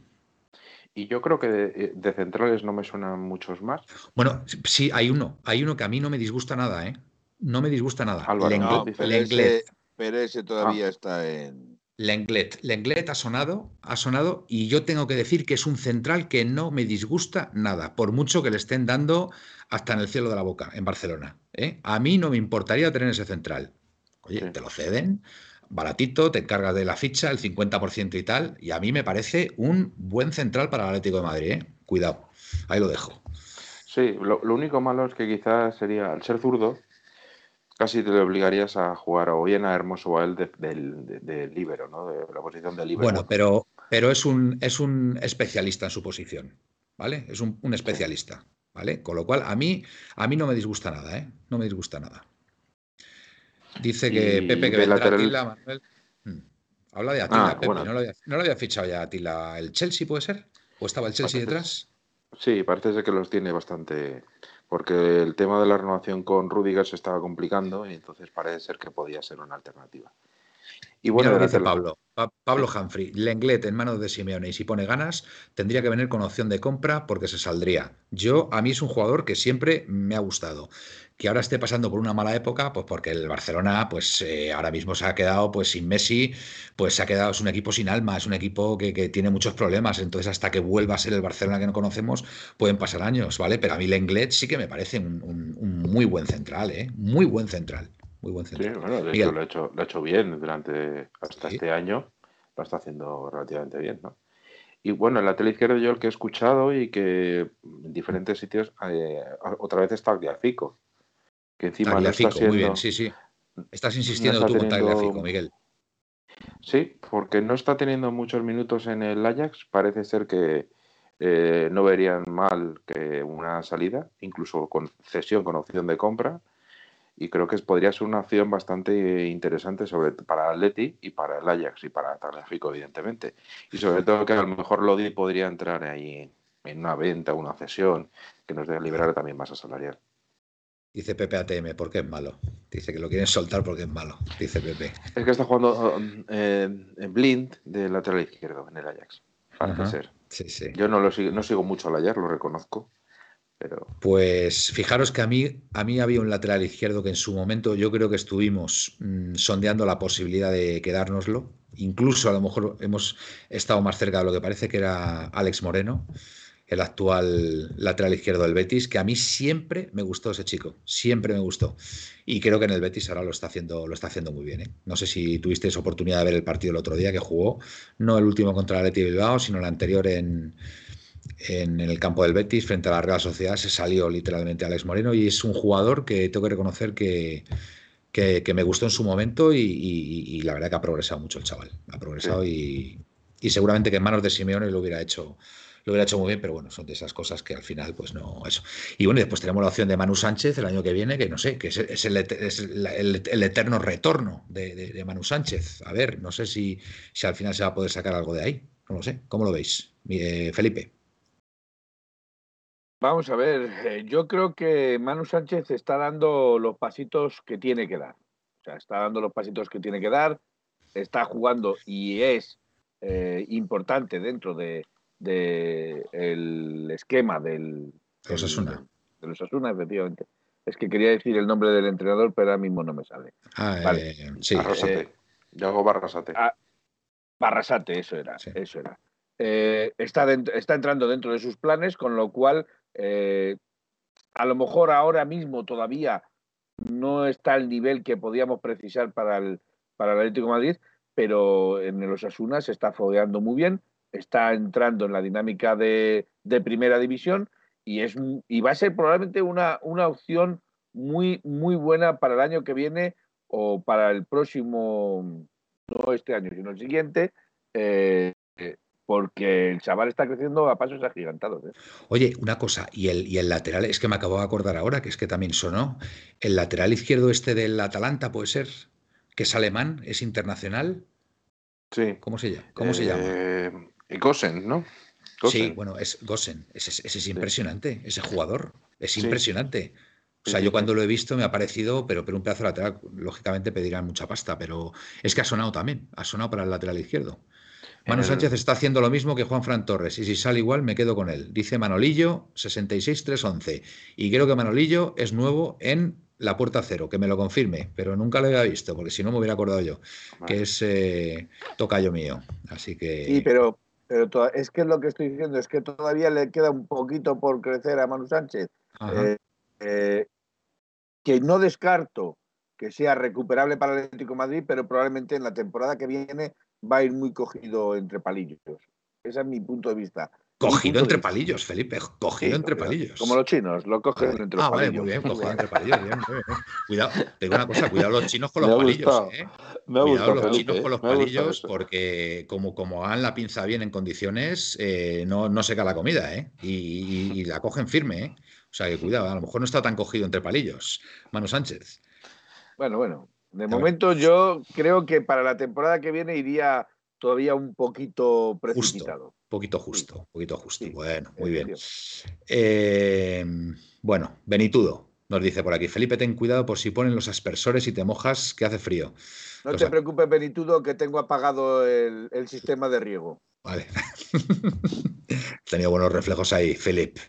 Y yo creo que eh, de, centrales no me suenan muchos más. Bueno, sí, hay uno. Hay uno que a mí no me disgusta nada, ¿eh? No me disgusta nada. Álvaro, pero, ese, todavía ah. está en. Lenglet. Lenglet ha sonado, ha sonado, y yo tengo que decir que es un central que no me disgusta nada, por mucho que le estén dando hasta en el cielo de la boca en Barcelona. ¿eh? A mí no me importaría tener ese central. Oye, te lo ceden, baratito, te encargas de la ficha, el 50% y tal, y a mí me parece un buen central para el Atlético de Madrid, ¿eh? Cuidado, ahí lo dejo. Sí, lo, único malo es que quizás sería, al ser zurdo, casi te le obligarías a jugar o bien a Hermoso o a él de, de, libero, ¿no? De la posición de libero. Bueno, pero, pero es, un, es un especialista en su posición, ¿vale? Es un, especialista, ¿vale? Con lo cual, a mí, a mí no me disgusta nada, ¿eh? No me disgusta nada. Dice que Pepe que vendrá lateral... Atila, Manuel. Hmm. Habla de Atila, ah, Pepe. ¿No, lo había, fichado ya Atila el Chelsea, puede ser? ¿O estaba el Chelsea detrás? Sí, parece ser que los tiene bastante. Porque el tema de la renovación con Rudiger se estaba complicando y entonces parece ser que podía ser una alternativa. Y bueno, dice Pablo, Pablo Humphrey, Lenglet en manos de Simeone y si pone ganas, tendría que venir con opción de compra porque se saldría. Yo, a mí es un jugador que siempre me ha gustado que ahora esté pasando por una mala época, pues porque el Barcelona, pues eh, ahora mismo se ha quedado pues sin Messi, pues se ha quedado, es un equipo sin alma, es un equipo que, tiene muchos problemas, entonces hasta que vuelva a ser el Barcelona que no conocemos, pueden pasar años, ¿vale? Pero a mí Lenglet sí que me parece un, muy buen central, ¿eh? Muy buen central. Muy buen central. Sí, bueno, de hecho lo ha hecho, lo hecho bien durante hasta este año, lo está haciendo relativamente bien, ¿no? Y bueno, en la tele izquierda yo el que he escuchado y que en diferentes sitios eh, otra vez está Fico que encima muy bien, sí, sí. Estás insistiendo tú con Tagliafico, Miguel. Sí, porque no está teniendo muchos minutos en el Ajax. Parece ser que eh, no verían mal que una salida, incluso con cesión, con opción de compra. Y creo que podría ser una opción bastante interesante sobre, para Atleti y para el Ajax y para Tagliafico, evidentemente. Y sobre todo que a lo mejor Lodi podría entrar ahí en una venta, una cesión, que nos debe liberar también masa salarial. Dice Pepe ATM, porque es malo. Dice que lo quieren soltar porque es malo. Dice Pepe. Es que está jugando eh, en Blind de lateral izquierdo en el Ajax. Parece ser. Sí, sí. Yo no, lo sigo, no sigo mucho al Ajax, lo reconozco. Pero... Pues fijaros que a mí, a mí había un lateral izquierdo que en su momento yo creo que estuvimos mm, sondeando la posibilidad de quedárnoslo. Incluso a lo mejor hemos estado más cerca de lo que parece que era Alex Moreno el actual lateral izquierdo del Betis, que a mí siempre me gustó ese chico, siempre me gustó. Y creo que en el Betis ahora lo está haciendo, lo está haciendo muy bien. ¿eh? No sé si tuviste esa oportunidad de ver el partido el otro día que jugó, no el último contra el Atleti Bilbao, sino el anterior en, en el campo del Betis frente a la Real Sociedad. Se salió literalmente Alex Moreno y es un jugador que tengo que reconocer que, que, me gustó en su momento y, la verdad que ha progresado mucho el chaval. Ha progresado y, seguramente que en manos de Simeone lo hubiera hecho lo hubiera hecho muy bien, pero bueno, son de esas cosas que al final, pues no, eso. Y bueno, después tenemos la opción de Manu Sánchez el año que viene, que no sé, que es, el, eterno retorno de, Manu Sánchez. A ver, no sé si, si al final se va a poder sacar algo de ahí. No lo sé. ¿Cómo lo veis? Felipe. Vamos a ver, eh, yo creo que Manu Sánchez está dando los pasitos que tiene que dar. O sea, está dando los pasitos que tiene que dar, está jugando y es eh, importante dentro de, el esquema del los Asuna. De, los Asuna, efectivamente. Es que quería decir el nombre del entrenador, pero ahora mismo no me sale. Ah, vale. Eh, sí. Barrasate. Yo hago Barrasate. Ah, Barrasate, eso era, eso era. está, está entrando dentro de sus planes, con lo cual eh, a lo mejor ahora mismo todavía no está al nivel que podíamos precisar para el, para el Atlético de Madrid, pero en los Osasuna se está fogueando muy bien, está entrando en la dinámica de, primera división y, es, y va a ser probablemente una, una opción muy, muy buena para el año que viene o para el próximo, no este año, sino el siguiente, eh, porque el chaval está creciendo a pasos agigantados. ¿eh? Oye, una cosa, y el, y el lateral, es que me acabo de acordar ahora, que es que también sonó, el lateral izquierdo este del Atalanta puede ser, que es alemán, es internacional. Sí. ¿Cómo se llama? ¿Cómo se llama? Eh, Gosen, ¿no? Sí, bueno, es Gosen, ese, es impresionante, ese jugador, es impresionante. O sea, yo cuando lo he visto me ha parecido, pero, pero un pedazo lateral, lógicamente pedirán mucha pasta, pero es que ha sonado también, ha sonado para el lateral izquierdo. Manu Sánchez está haciendo lo mismo que Juan Fran Torres y si sale igual me quedo con él. Dice Manolillo 66311 y creo que Manolillo es nuevo en la puerta cero, que me lo confirme, pero nunca lo había visto porque si no me hubiera acordado yo, que es eh, tocayo mío. Así que... Sí, pero, pero es que lo que estoy diciendo es que todavía le queda un poquito por crecer a Manu Sánchez. Eh, eh, que no descarto que sea recuperable para el Atlético Madrid, pero probablemente en la temporada que viene va a ir muy cogido entre palillos. Ese es mi punto de vista. Cogido entre palillos, Felipe, cogido entre palillos. Como los chinos, lo cogen entre los ah, palillos. Vale, muy bien, cogido entre palillos. Bien, Cuidado, te digo una cosa, cuidado los chinos con los palillos. ¿eh? Me cuidado los chinos con los palillos, porque como, como hagan la pinza bien en condiciones, eh, no, no seca la comida, ¿eh? Y, la cogen firme, ¿eh? O sea que cuidado, a lo mejor no está tan cogido entre palillos. Mano Sánchez. Bueno, bueno, de momento yo creo que para la temporada que viene iría todavía un poquito precipitado. Justo, poquito justo, poquito justo. bueno, muy bien. Eh, bueno, Benitudo nos dice por aquí, Felipe, ten cuidado por si ponen los aspersores y te mojas, que hace frío. No te preocupes, Benitudo, que tengo apagado el, sistema de riego. Vale. Tenido buenos reflejos ahí, Felipe.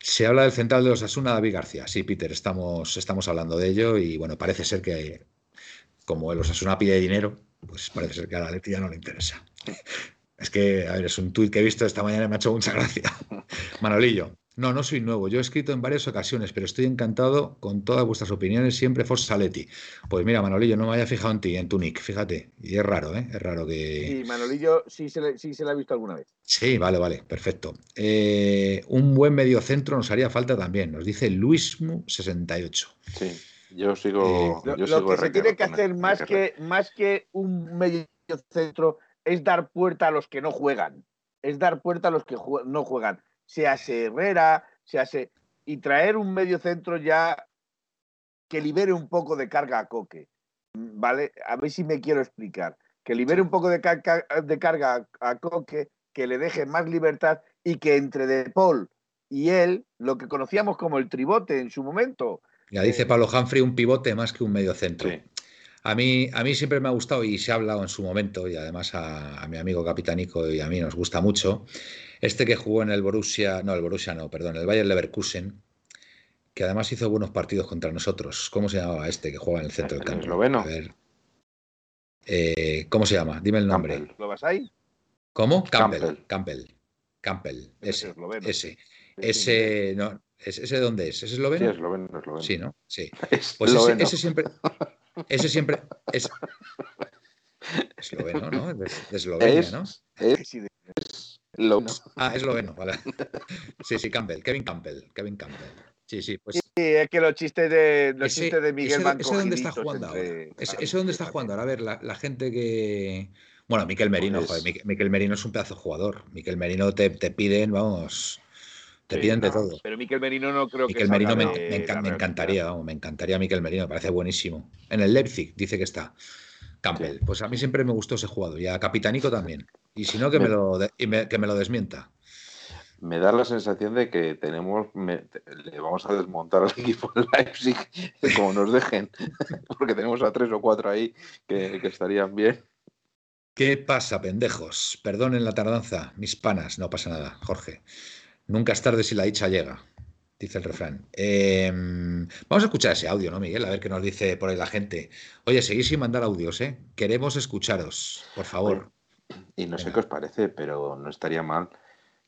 Se habla del central de los Asuna, David García. Sí, Peter, estamos, estamos hablando de ello y bueno, parece ser que como el Osasuna pide dinero, pues parece ser que a la Leti ya no le interesa. Es que, a ver, es un tuit que he visto esta mañana y me ha hecho mucha gracia. Manolillo, no, no soy nuevo. Yo he escrito en varias ocasiones, pero estoy encantado con todas vuestras opiniones, siempre Forza Leti. Pues mira, Manolillo, no me había fijado en ti, en tu nick, fíjate. Y es raro, ¿eh? Es raro que. Sí, Manolillo sí se le, sí se ha visto alguna vez. Sí, vale, vale, perfecto. Eh, un buen mediocentro nos haría falta también, nos dice Luismu68. Sí. Yo sigo. Eh, lo, que se tiene que hacer más que, más que un medio centro es dar puerta a los que no juegan. Es dar puerta a los que no juegan. Se hace Herrera, se hace. Y traer un medio centro ya que libere un poco de carga a Coque. ¿Vale? A ver si me quiero explicar. Que libere un poco de, carga, de carga a Coque, que le deje más libertad y que entre De Paul y él, lo que conocíamos como el tribote en su momento, ya dice Pablo Humphrey un pivote más que un medio centro. A mí, a mí siempre me ha gustado y se ha hablado en su momento, y además a, mi amigo Capitánico y a mí nos gusta mucho, este que jugó en el Borussia, no, el Borussia no, perdón, el Bayern Leverkusen, que además hizo buenos partidos contra nosotros. ¿Cómo se llamaba este que juega en el centro del campo? Esloveno. A ver. Eh, ¿Cómo se llama? Dime el nombre. ¿Lo vas ahí? ¿Cómo? Campbell. Campbell. Campbell. Ese. Ese. Ese. No, ¿Ese dónde es? ¿Es esloveno? Sí, esloveno, esloveno. Sí, ¿no? Sí. Pues ese, ese, siempre. Ese siempre. Es, esloveno, ¿no? De, Eslovenia, ¿no? Es, Ah, es lo vale. Sí, sí, Campbell, Kevin Campbell, Kevin Campbell. Sí, sí, pues. Sí, es que los chistes de, los chistes de Miguel ese, ese dónde está jugando ahora. Ese, dónde está jugando ahora. A ver, la, la gente que. Bueno, Miquel Merino, pues... joder, Miquel Merino es un pedazo de jugador. Miquel Merino te, te piden, vamos, te sí, piden de todo. Pero Miquel Merino no creo Miquel que Merino me, de, me, enca me encantaría, vamos, me encantaría Miquel Merino, me parece buenísimo. En el Leipzig dice que está. Campbell, sí. pues a mí siempre me gustó ese jugador y a Capitanico también. Y si no, que me, lo, de, me, que me lo desmienta. Me da la sensación de que tenemos, me, le vamos a desmontar al equipo en Leipzig como nos dejen, porque tenemos a tres o cuatro ahí que, que estarían bien. ¿Qué pasa, pendejos? Perdonen la tardanza, mis panas. No pasa nada, Jorge. Nunca es tarde si la dicha llega, dice el refrán. Eh, vamos a escuchar ese audio, ¿no, Miguel? A ver qué nos dice por ahí la gente. Oye, seguís sin mandar audios, ¿eh? Queremos escucharos, por favor. Y no sé Venga. qué os parece, pero no estaría mal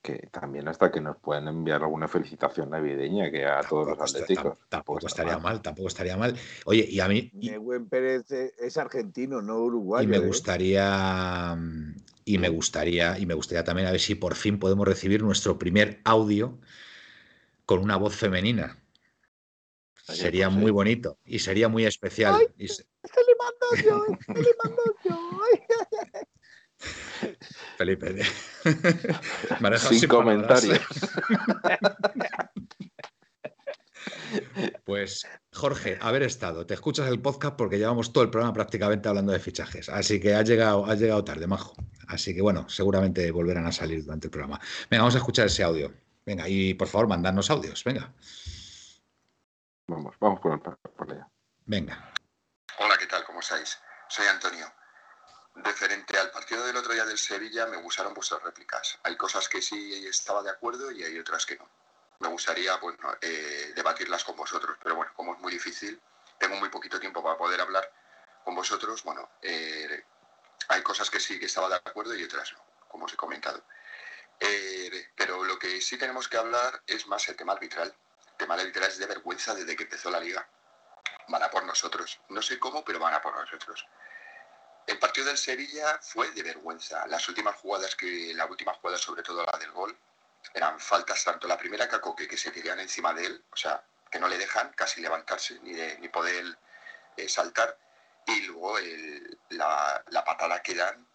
que también hasta que nos puedan enviar alguna felicitación navideña que a tampoco todos los atléticos. Tampoco, tampoco estaría mal. mal. tampoco estaría mal. Oye, y a mí. Y, Pérez es argentino, no uruguayo. Y me gustaría. ¿eh? Y me gustaría, y me gustaría también a ver si por fin podemos recibir nuestro primer audio con una voz femenina. Ay, sería pues, muy sí. bonito y sería muy especial. Ay, y se... se le mando yo, se le mando yo. Felipe. sin, sin comentarios. Pues Jorge, haber estado, te escuchas el podcast porque llevamos todo el programa prácticamente hablando de fichajes, así que has llegado, has llegado tarde, majo. Así que bueno, seguramente volverán a salir durante el programa. Venga, vamos a escuchar ese audio. Venga, y por favor, mandarnos audios, venga. Vamos, vamos por, el, por allá. Venga. Hola, ¿qué tal? ¿Cómo estáis? Soy Antonio. Referente al partido del otro día del Sevilla, me gustaron vuestras réplicas. Hay cosas que sí estaba de acuerdo y hay otras que no. Me gustaría bueno, eh, debatirlas con vosotros, pero bueno, como es muy difícil, tengo muy poquito tiempo para poder hablar con vosotros. Bueno, eh, hay cosas que sí que estaba de acuerdo y otras no, como os he comentado. Eh, pero lo que sí tenemos que hablar es más el tema arbitral. El tema arbitral es de vergüenza desde que empezó la liga. Van a por nosotros. No sé cómo, pero van a por nosotros. El partido del Sevilla fue de vergüenza. Las últimas jugadas, que la última jugada, sobre todo la del gol, eran faltas tanto la primera que a Coque, que se tiran encima de él, o sea, que no le dejan casi levantarse ni, de, ni poder eh, saltar, y luego el, la, la, patada que dan,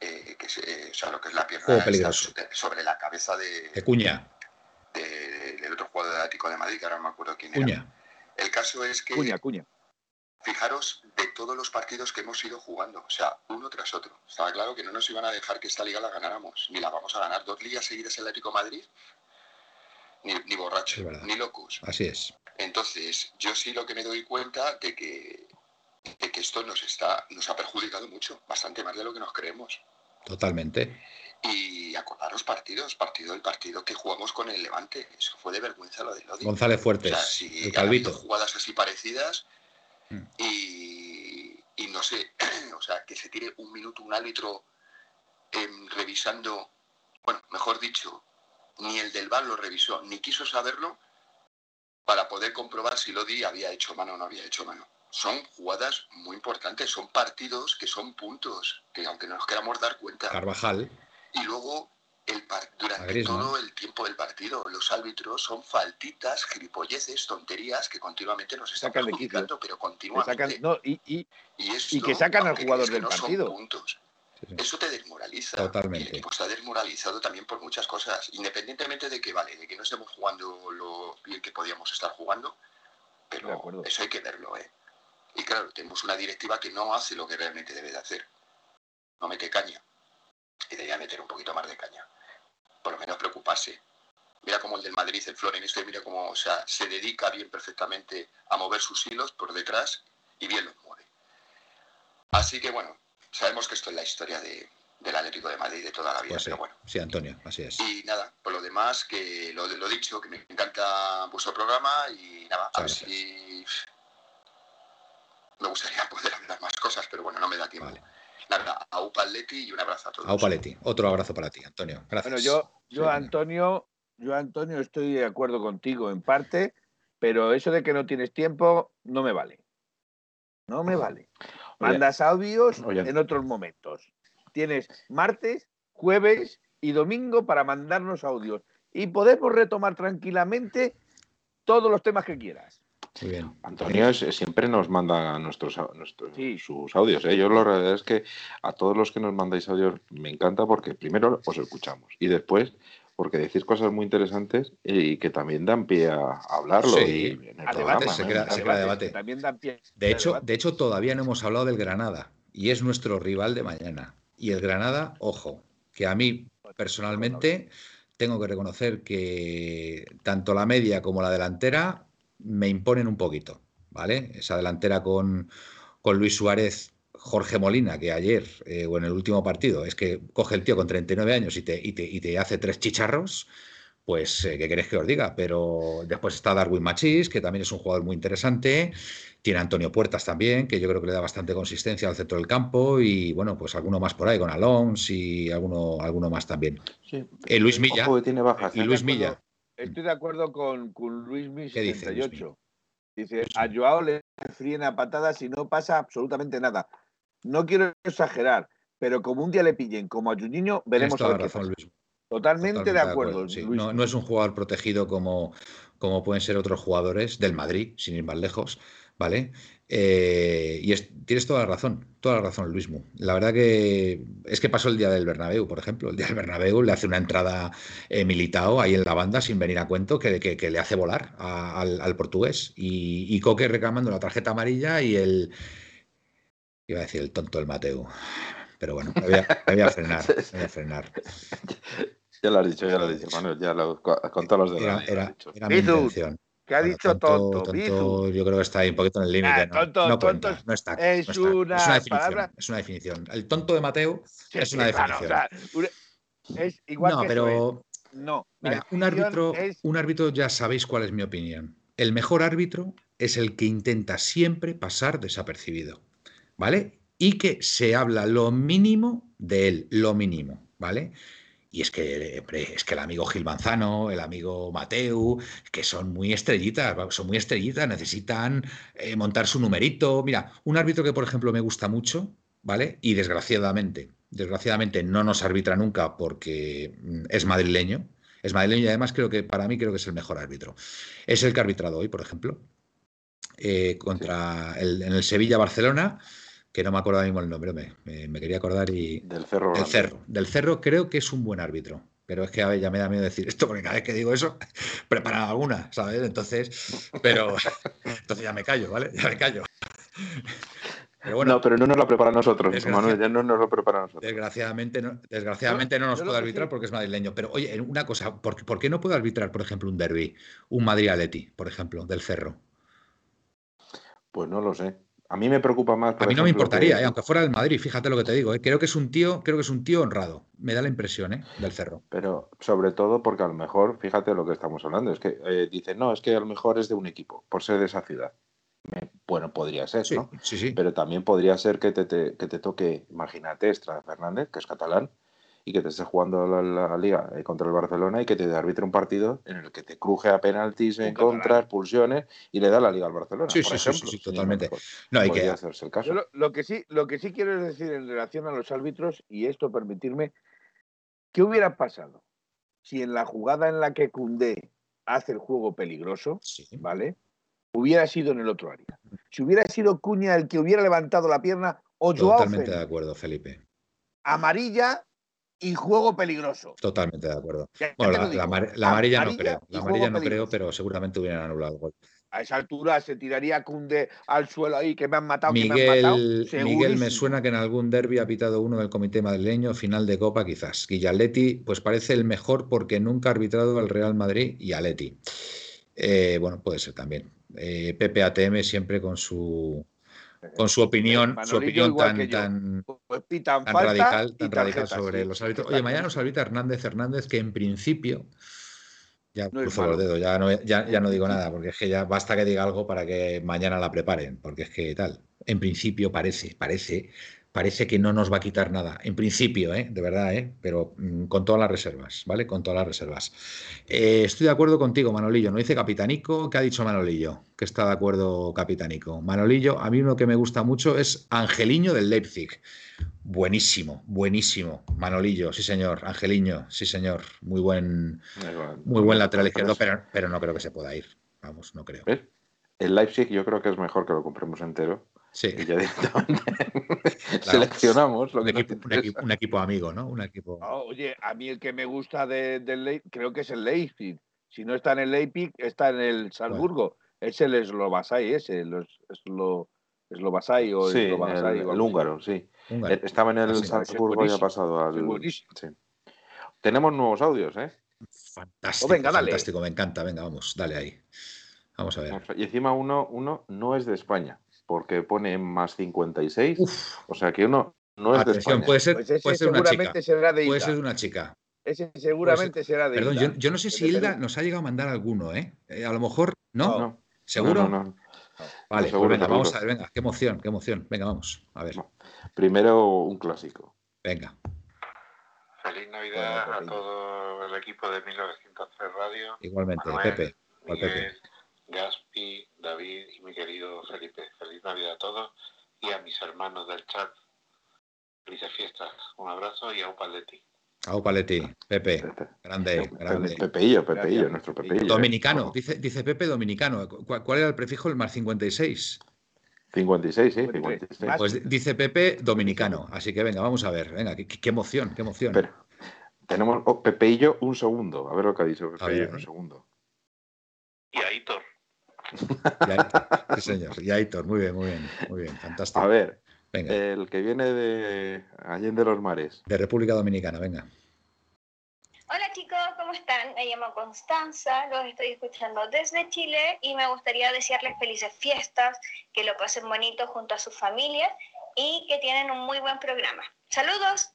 eh, que se, o sea, lo que es la pierna sobre la cabeza de, de Cuña. De, de, del otro jugador de Atlético de Madrid, que ahora no me acuerdo quién Cuña. era. El caso es que Cuña, Cuña fijaros de todos los partidos que hemos ido jugando, o sea, uno tras otro. Estaba claro que no nos iban a dejar que esta liga la ganáramos, ni la vamos a ganar. Dos ligas seguidas el Atlético Madrid, ni, ni borrachos, ni locos. Así es. Entonces, yo sí lo que me doy cuenta de que, de que esto nos, está, nos ha perjudicado mucho, bastante más de lo que nos creemos. Totalmente. Y acordaros partidos, partido el partido que jugamos con el Levante, eso fue de vergüenza lo del odio. González Fuertes, o sea, si el Calvito. jugadas así parecidas, y, y, no sé, o sea, que se tire un minuto un árbitro eh, revisando, bueno, mejor dicho, ni el del bar lo revisó, ni quiso saberlo para poder comprobar si Lodi había hecho mano o no había hecho mano. Son jugadas muy importantes, son partidos que son puntos, que aunque no nos queramos dar cuenta. Carvajal. Y luego el durante todo el tiempo del partido. Los árbitros son faltitas, gilipolleces, tonterías que continuamente nos están sacan perjudicando, pero continuamente. Sacan, no, y, y, y, esto, y, que sacan al jugador del no partido. Puntos. Sí, sí. Eso te desmoraliza. Totalmente. Y el equipo está desmoralizado también por muchas cosas, independientemente de que, vale, de que no estemos jugando lo bien que podíamos estar jugando, pero eso hay que verlo, ¿eh? Y claro, tenemos una directiva que no hace lo que realmente debe de hacer. No mete caña. Y debería meter un poquito más de caña por lo menos preocuparse. Mira como el del Madrid, el Florenista, mira cómo o sea, se dedica bien perfectamente a mover sus hilos por detrás y bien los mueve. Así que bueno, sabemos que esto es la historia de, del Atlético de Madrid de toda la vida, pues sí, pero bueno. Sí, Antonio, así es. Y nada, por lo demás, que lo, lo dicho, que me encanta vuestro programa y nada, a ver si me gustaría poder hablar más cosas, pero bueno, no me da tiempo. Vale. Nada, a Upaletti y un abrazo a todos. A Upaletti, otro abrazo para ti, Antonio. Gracias. Bueno, yo, yo sí, Antonio, yo, Antonio, estoy de acuerdo contigo en parte, pero eso de que no tienes tiempo no me vale. No me vale. Mandas audios Oye. en otros momentos. Tienes martes, jueves y domingo para mandarnos audios. Y podemos retomar tranquilamente todos los temas que quieras. Muy bien. Antonio es- siempre nos manda nuestros, nuestros Sí. sus audios. ¿eh? Yo la verdad es que a todos los que nos mandáis audios me encanta porque primero os escuchamos y después porque decís cosas muy interesantes y que también dan pie a, a hablarlo. Sí. y en el A programa, debate, se ¿no? crea- se crea debate. También dan pie De a hecho, debate. de hecho, todavía no hemos hablado del Granada y es nuestro rival de mañana. Y el Granada, ojo, que a mí personalmente tengo que reconocer que tanto la media como la delantera me imponen un poquito, ¿vale? Esa delantera con, con Luis Suárez, Jorge Molina, que ayer eh, o en el último partido, es que coge el tío con 39 años y te, y te, y te hace tres chicharros. Pues, eh, ¿qué queréis que os diga? Pero después está Darwin Machís, que también es un jugador muy interesante. Tiene Antonio Puertas también, que yo creo que le da bastante consistencia al centro del campo. Y bueno, pues alguno más por ahí, con Alonso y alguno, alguno más también. Sí. Eh, Luis Milla. Tiene bajas. Y ¿eh? Luis Milla. Estoy de acuerdo con, con Luis Mi ¿Qué dice Luis 78. Dice, a Joao le fríen a patadas y no pasa absolutamente nada. No quiero exagerar, pero como un día le pillen como a Juninho, veremos a ver qué razón, pasa. Luis. Totalmente, Totalmente de acuerdo. sí. Luis. No, no es un jugador protegido como, como pueden ser otros jugadores del Madrid, sin ir más lejos, ¿vale? Eh, y es- tienes toda la razón, toda la razón, Luismu. La verdad que es que pasó el día del Bernabéu, por ejemplo. El día del Bernabéu le hace una entrada eh, Militao ahí en la banda sin venir a cuento que, que- que le hace volar a- al, al portugués. Y, y Coque reclamando la tarjeta amarilla y el... Iba a decir el tonto del Mateu. Pero bueno, me voy a, me voy a frenar, me voy a frenar. Ya lo has dicho, ya lo has dicho, Manuel. Ya lo, con todos los de Era, la era, era mi intención. ¿Qué ha Bueno, dicho tonto? Bizu? Yo creo que está ahí un poquito en el límite. Ah, no, tonto, no tonto cuenta, no está. es no está. una es una definición. palabra- Es una definición. El tonto de Mateo Sí, es una sí, claro, definición. o sea, una- es igual no, que pero. No, mira, un árbitro, es- un árbitro ya sabéis cuál es mi opinión. El mejor árbitro es el que intenta siempre pasar desapercibido, ¿vale? Y que se habla lo mínimo de él, lo mínimo, ¿vale? Y es que, es que el amigo Gil Manzano, el amigo Mateu, que son muy estrellitas, son muy estrellitas, necesitan eh, montar su numerito. Mira, un árbitro que, por ejemplo, me gusta mucho, ¿vale? Y desgraciadamente, desgraciadamente no nos arbitra nunca porque mm, es madrileño. Es madrileño y además creo que para mí creo que es el mejor árbitro. Es el que ha arbitrado hoy, por ejemplo, eh, contra el, en el Sevilla-Barcelona, que no me acuerdo ahora mismo el nombre, me, me- me quería acordar y, Del Cerro del. Cerro. Del Cerro creo que es un buen árbitro. Pero es que a ver, ya me da miedo decir esto, porque cada vez que digo eso, preparan alguna, ¿sabes? Entonces, pero entonces ya me callo, ¿vale? Ya me callo. Pero bueno, no, pero no nos lo prepara a nosotros, Manuel, ya no nos lo prepara a nosotros. desgraciadamente no, desgraciadamente no nos puede arbitrar sí- porque es madrileño. Pero oye, una cosa, ¿por, qué- por qué no puede arbitrar, por ejemplo, un derby, un Madrid-Aleti, por ejemplo, del Cerro? Pues no lo sé. A mí me preocupa más. por A mí no me importaría, que- ¿eh? aunque fuera del Madrid, fíjate lo que te digo. ¿eh? Creo que es un tío, creo que es un tío honrado. Me da la impresión, ¿eh? Del Cerro. Pero sobre todo porque a lo mejor, fíjate lo que estamos hablando, es que eh, dicen, no, es que a lo mejor es de un equipo, por ser de esa ciudad. Bueno, podría ser, Sí, ¿no? sí, sí. Pero también podría ser que te, te- que te toque, imagínate, Estrada Fernández, que es catalán, y que te esté jugando la, la liga eh, contra el Barcelona y que te arbitre un partido en el que te cruje a penaltis en contra, expulsiones y le da la liga al Barcelona. Sí, por sí, sí, ejemplo, sí, sí, totalmente. No, hay que, hacerse el caso. Lo, lo que sí, lo que sí quiero es decir en relación a los árbitros, y esto permitirme, ¿qué hubiera pasado si en la jugada en la que Cundé hace el juego peligroso, sí. ¿vale? Hubiera sido en el otro área. Si hubiera sido Cuña el que hubiera levantado la pierna, o Joao Totalmente de acuerdo, Felipe. amarilla y juego peligroso. Totalmente de acuerdo. Ya- Bueno, la, digo. la amar- la amarilla no Amarilla creo. La amarilla no creo, pero seguramente hubieran anulado el gol. A esa altura se tiraría Cunde al suelo ahí, que me han matado, que me han matado. Miguel, Miguel me suena que en algún derby ha pitado uno del comité madrileño, final de Copa quizás. Guillaletti, pues parece el mejor porque nunca ha arbitrado al Real Madrid y Aleti. Eh, bueno, puede ser también. Eh, Pepe ATM siempre con su con su opinión, su opinión tan, tan, Pues pitan tan radical, tan radical sobre sí. los árbitros. Oye, mañana nos arbitra Hernández Hernández, que en principio, ya No cruzo los dedos, ya no, ya, ya no digo nada, porque es que ya basta que diga algo para que mañana la preparen, porque es que tal, en principio parece, parece, parece que no nos va a quitar nada, en principio, ¿eh? de verdad, ¿eh? pero mm, con todas las reservas, ¿vale? Con todas las reservas. Eh, estoy de acuerdo contigo, Manolillo, no dice Capitanico, ¿qué ha dicho Manolillo? Que está de acuerdo Capitanico. Manolillo, a mí uno que me gusta mucho es Angeliño del Leipzig. Buenísimo, buenísimo. Manolillo, sí señor. Angeliño, sí señor. Muy buen, muy buen lateral izquierdo, pero, pero no creo que se pueda ir. Vamos, no creo. El Leipzig yo creo que es mejor que lo compremos entero. Sí. Y ya directamente seleccionamos lo un, que equipo, un, equipo, un, equipo, amigo, ¿no? Un equipo. Oh, oye, a mí el que me gusta del de, de creo que es el Leipzig. Si no está en el Leipzig, está en el Salzburgo. Bueno. Es el Eslovasai ese, los, es lo, Eslovasai o sí, Eslovasai. El, el húngaro, sí. ¿Húngaro? Estaba en el Ah, sí, Salzburgo y ha pasado al. Sí. Tenemos nuevos audios, ¿eh? Fantástico, Oh, venga, dale. fantástico, me encanta. Venga, vamos, dale ahí. Vamos a ver. Y encima uno, uno no es de España, porque pone más 56. Uf, O sea que uno no es de atención, España. puede ser, Pues puede ser una chica. seguramente será de Puede ser una chica. Ese seguramente será de Perdón, Hilda. yo, yo no sé si de Hilda nos ha llegado a mandar alguno, ¿eh? Eh, A lo mejor, ¿no? No, ¿Seguro? no, no, no. Vale, seguro, pues venga, vamos a ver, venga, qué emoción, qué emoción. Venga, vamos, a ver. Primero un clásico. venga. Feliz Navidad Bueno, a todo el equipo de 1903 Radio. Igualmente, Manuel, Pepe. ¿cuál Pepe? Gaspi, David y mi querido Felipe. Feliz Navidad a todos y a mis hermanos del chat. Felices fiestas. Un abrazo y a un paletti. Au Paletti, Pepe, Pepe. grande, grande. Pepeillo, Pepeillo, nuestro Pepeillo. ¿eh? Dominicano, dice, dice Pepe Dominicano. ¿Cuál, cuál era el prefijo? El más 56. 56, sí, 53. 56. Más- Pues dice Pepe Dominicano. Así que venga, vamos a ver. Venga, qué, qué emoción, qué emoción. Pero tenemos oh, Pepeillo un segundo. A ver lo que ha dicho Pepeillo un segundo. Y a Hitor. Y Aitor, sí, señor. Y Aitor, muy bien, muy bien, muy bien, fantástico. A ver, Venga, el que viene de Allende los Mares. de República Dominicana, venga. Hola chicos, ¿cómo están? Me llamo Constanza, los estoy escuchando desde Chile y me gustaría desearles felices fiestas, que lo pasen bonito junto a sus familias y que tienen un muy buen programa. ¡Saludos!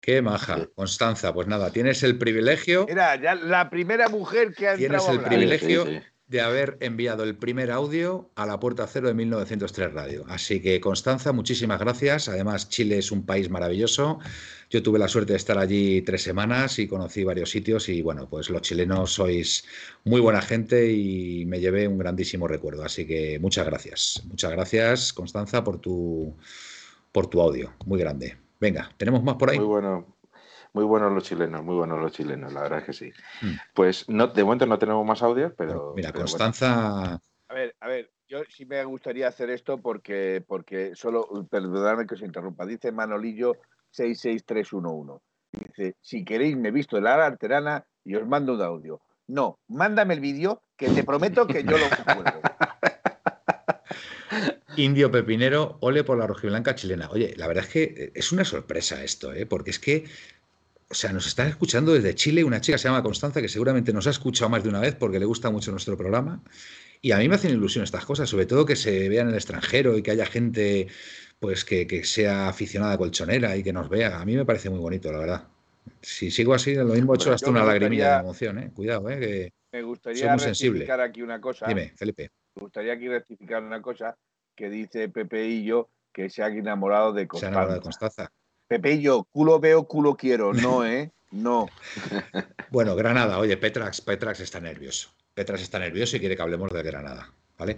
Qué maja, Constanza. Pues nada, tienes el privilegio, Era ya la primera mujer que ha Tienes el privilegio Sí, sí. De haber enviado el primer audio a la puerta cero de 1903 Radio. Así que, Constanza, muchísimas gracias. Además, Chile es un país maravilloso. Yo tuve la suerte de estar allí tres semanas y conocí varios sitios y, bueno, pues los chilenos sois muy buena gente y me llevé un grandísimo recuerdo. Así que muchas gracias. Muchas gracias, Constanza, por tu, por tu audio. Muy grande. Venga, ¿tenemos más por ahí? Muy bueno. Muy buenos los chilenos, muy buenos los chilenos, la verdad es que sí. Mm. Pues no, de momento no tenemos más audios, pero. Mira, pero bueno. Constanza, A ver, a ver, yo sí me gustaría hacer esto porque, porque solo, perdonadme que os interrumpa, dice Manolillo 66311. Dice, si queréis me visto de la arterana y os mando un audio. No, mándame el vídeo que te prometo que yo lo juego. Indio Pepinero, ole por la rojiblanca chilena. Oye, la verdad es que es una sorpresa esto, ¿eh? porque es que, o sea, nos están escuchando desde Chile una chica que se llama Constanza, que seguramente nos ha escuchado más de una vez porque le gusta mucho nuestro programa. Y a mí me hacen ilusión estas cosas, sobre todo que se vea en el extranjero y que haya gente pues que, que sea aficionada colchonera y que nos vea. A mí me parece muy bonito, la verdad. Si sigo así, lo mismo he hecho Bueno, hasta yo una lagrimilla de emoción, ¿eh? Cuidado, ¿eh? Que... Me Soy gustaría sensible. rectificar aquí una cosa. Dime, Felipe. Me gustaría aquí rectificar una cosa que dice Pepeillo que se ha enamorado de Se ha enamorado de Constanza. Constanza. Pepeillo, culo veo, culo quiero. No, ¿eh? No. Bueno, Granada, oye, Petrax, Petrax está nervioso. Petrax está nervioso y quiere que hablemos de Granada, ¿vale?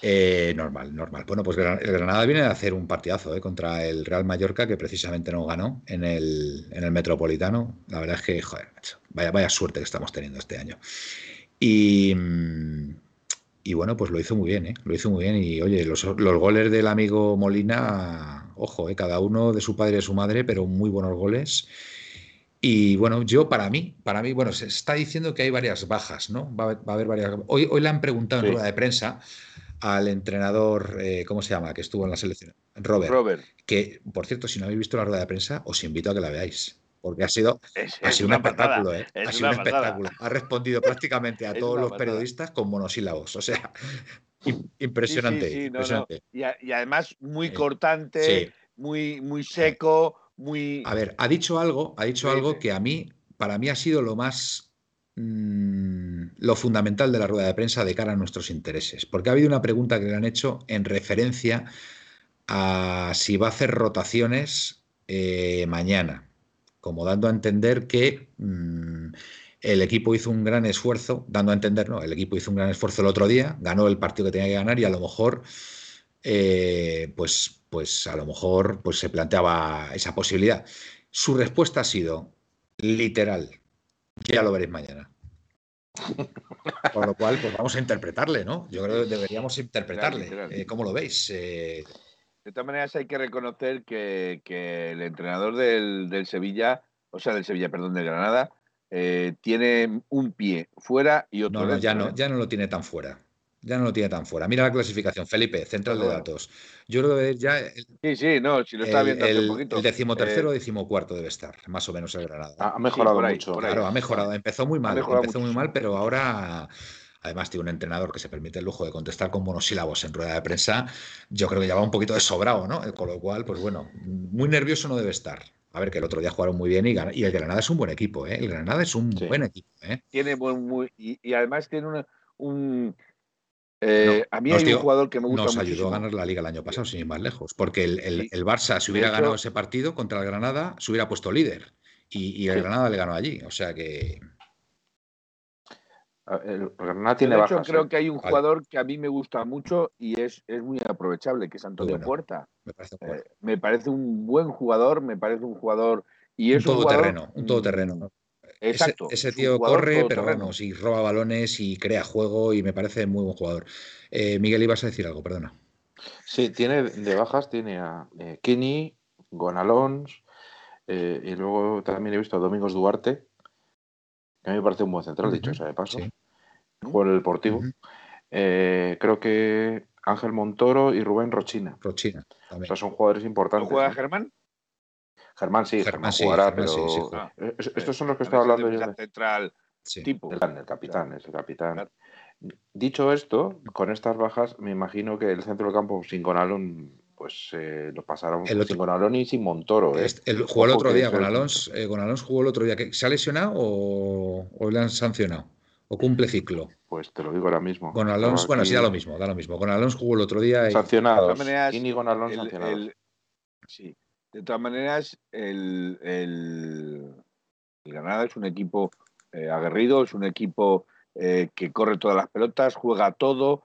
Eh, normal, normal. Bueno, pues el Granada viene a hacer un partidazo ¿eh? contra el Real Mallorca, que precisamente no ganó en el, en el Metropolitano. La verdad es que, joder, macho, vaya, vaya suerte que estamos teniendo este año. Y, y bueno, pues lo hizo muy bien, ¿eh? Lo hizo muy bien. Y oye, los, los goles del amigo Molina, ojo, ¿eh? cada uno de su padre y de su madre, pero muy buenos goles. Y bueno, yo para mí, para mí, bueno, se está diciendo que hay varias bajas, ¿no? Va a haber, va a haber varias. Hoy, hoy le han preguntado en Sí. rueda de prensa al entrenador, eh, ¿cómo se llama? Que estuvo en la selección, Robert, Robert. que por cierto, si no habéis visto la rueda de prensa, os invito a que la veáis, porque ha sido, Es, ha es sido un patada. espectáculo, ¿eh? es Ha sido un patada. espectáculo. Ha respondido prácticamente a todos los patada. periodistas con monosílabos, o sea, im- Sí, sí, impresionante, sí, no, no. impresionante. Y, a- y además muy cortante, muy, muy seco, muy. A ver, ha dicho algo, ha dicho algo que a mí, para mí ha sido lo más, mm, lo fundamental de la rueda de prensa de cara a nuestros intereses, porque ha habido una pregunta que le han hecho en referencia a si va a hacer rotaciones eh, mañana, como dando a entender que mm, el equipo hizo un gran esfuerzo, dando a entender, no, el equipo hizo un gran esfuerzo el otro día, ganó el partido que tenía que ganar y a lo mejor eh, pues, pues a lo mejor pues se planteaba esa posibilidad. Su respuesta ha sido literal. Ya lo veréis mañana. Por lo cual, pues vamos a interpretarle, ¿no? Yo creo que deberíamos interpretarle. Eh, ¿Cómo lo veis? Eh, de todas maneras, hay que reconocer que, el entrenador del, Sevilla, o sea, del Sevilla, perdón, del Granada, eh, tiene un pie fuera y otro no, ya no, ya no lo tiene tan fuera. Ya no lo tiene tan fuera. Mira la clasificación, Felipe, central de datos. Yo creo que ya. sí, sí, no, si lo está viendo el, un poquito. El decimotercero o decimocuarto debe estar, más o menos el Granada. Ha mejorado mucho. Claro, ha mejorado. Empezó muy mal, empezó muy mal, pero ahora. Además, tiene un entrenador que se permite el lujo de contestar con monosílabos en rueda de prensa. Yo creo que ya va un poquito de sobrado, ¿no? Con lo cual, pues bueno, muy nervioso no debe estar. A ver, que el otro día jugaron muy bien y, y el Granada es un buen equipo, ¿eh? El Granada es un buen equipo, ¿eh? Tiene muy, y, además tiene un, eh, a mí hay un jugador que me gusta Nos ayudó a ganar la liga el año pasado, sin ir más lejos. Porque el, Barça, si hubiera ganado ese partido contra el Granada, se hubiera puesto líder. Y, el Granada le ganó allí. O sea que. El Granada tiene de hecho, creo que hay un jugador que a mí me gusta mucho y es, es muy aprovechable, que es Antonio Puerta. Eh, me parece, un buen jugador, me parece un jugador. Y es un todoterreno, un, un todoterreno. Exacto. Ese, tío corre, pero vamos, y roba balones y crea juego y me parece muy buen jugador. Eh, Miguel, ibas a decir algo, perdona. Sí, tiene de bajas, tiene a eh, Kini, Gonalons, eh, y luego también he visto a Domingos Duarte, que a mí me parece un buen central, dicho sea de paso. Sí. Juega el Deportivo. creo que Ángel Montoro y Rubén Rochina. Rochina. También. O sea, son jugadores importantes. ¿Juega Germán? Germán sí, Germán, jugará, pero estos son los que estaba hablando yo. central tipo. El, capitán, es el capitán. Dicho esto, con estas bajas, me imagino que el centro del campo sin Gonalón, pues eh, lo pasaron sin Gonalón y sin Montoro. ¿eh? El, jugó el otro día, Gonalons, eh, jugó el otro día. ¿Se ha lesionado o, le han sancionado? ¿O cumple ciclo? Pues te lo digo ahora mismo. Gonalons, bueno, sí da lo mismo, da lo mismo. Gonalons jugó el otro día. Y... Sancionados. Y Gonalons sancionados. Sí. De todas maneras, el, el, Granada es un equipo eh, aguerrido, es un equipo eh, que corre todas las pelotas, juega todo,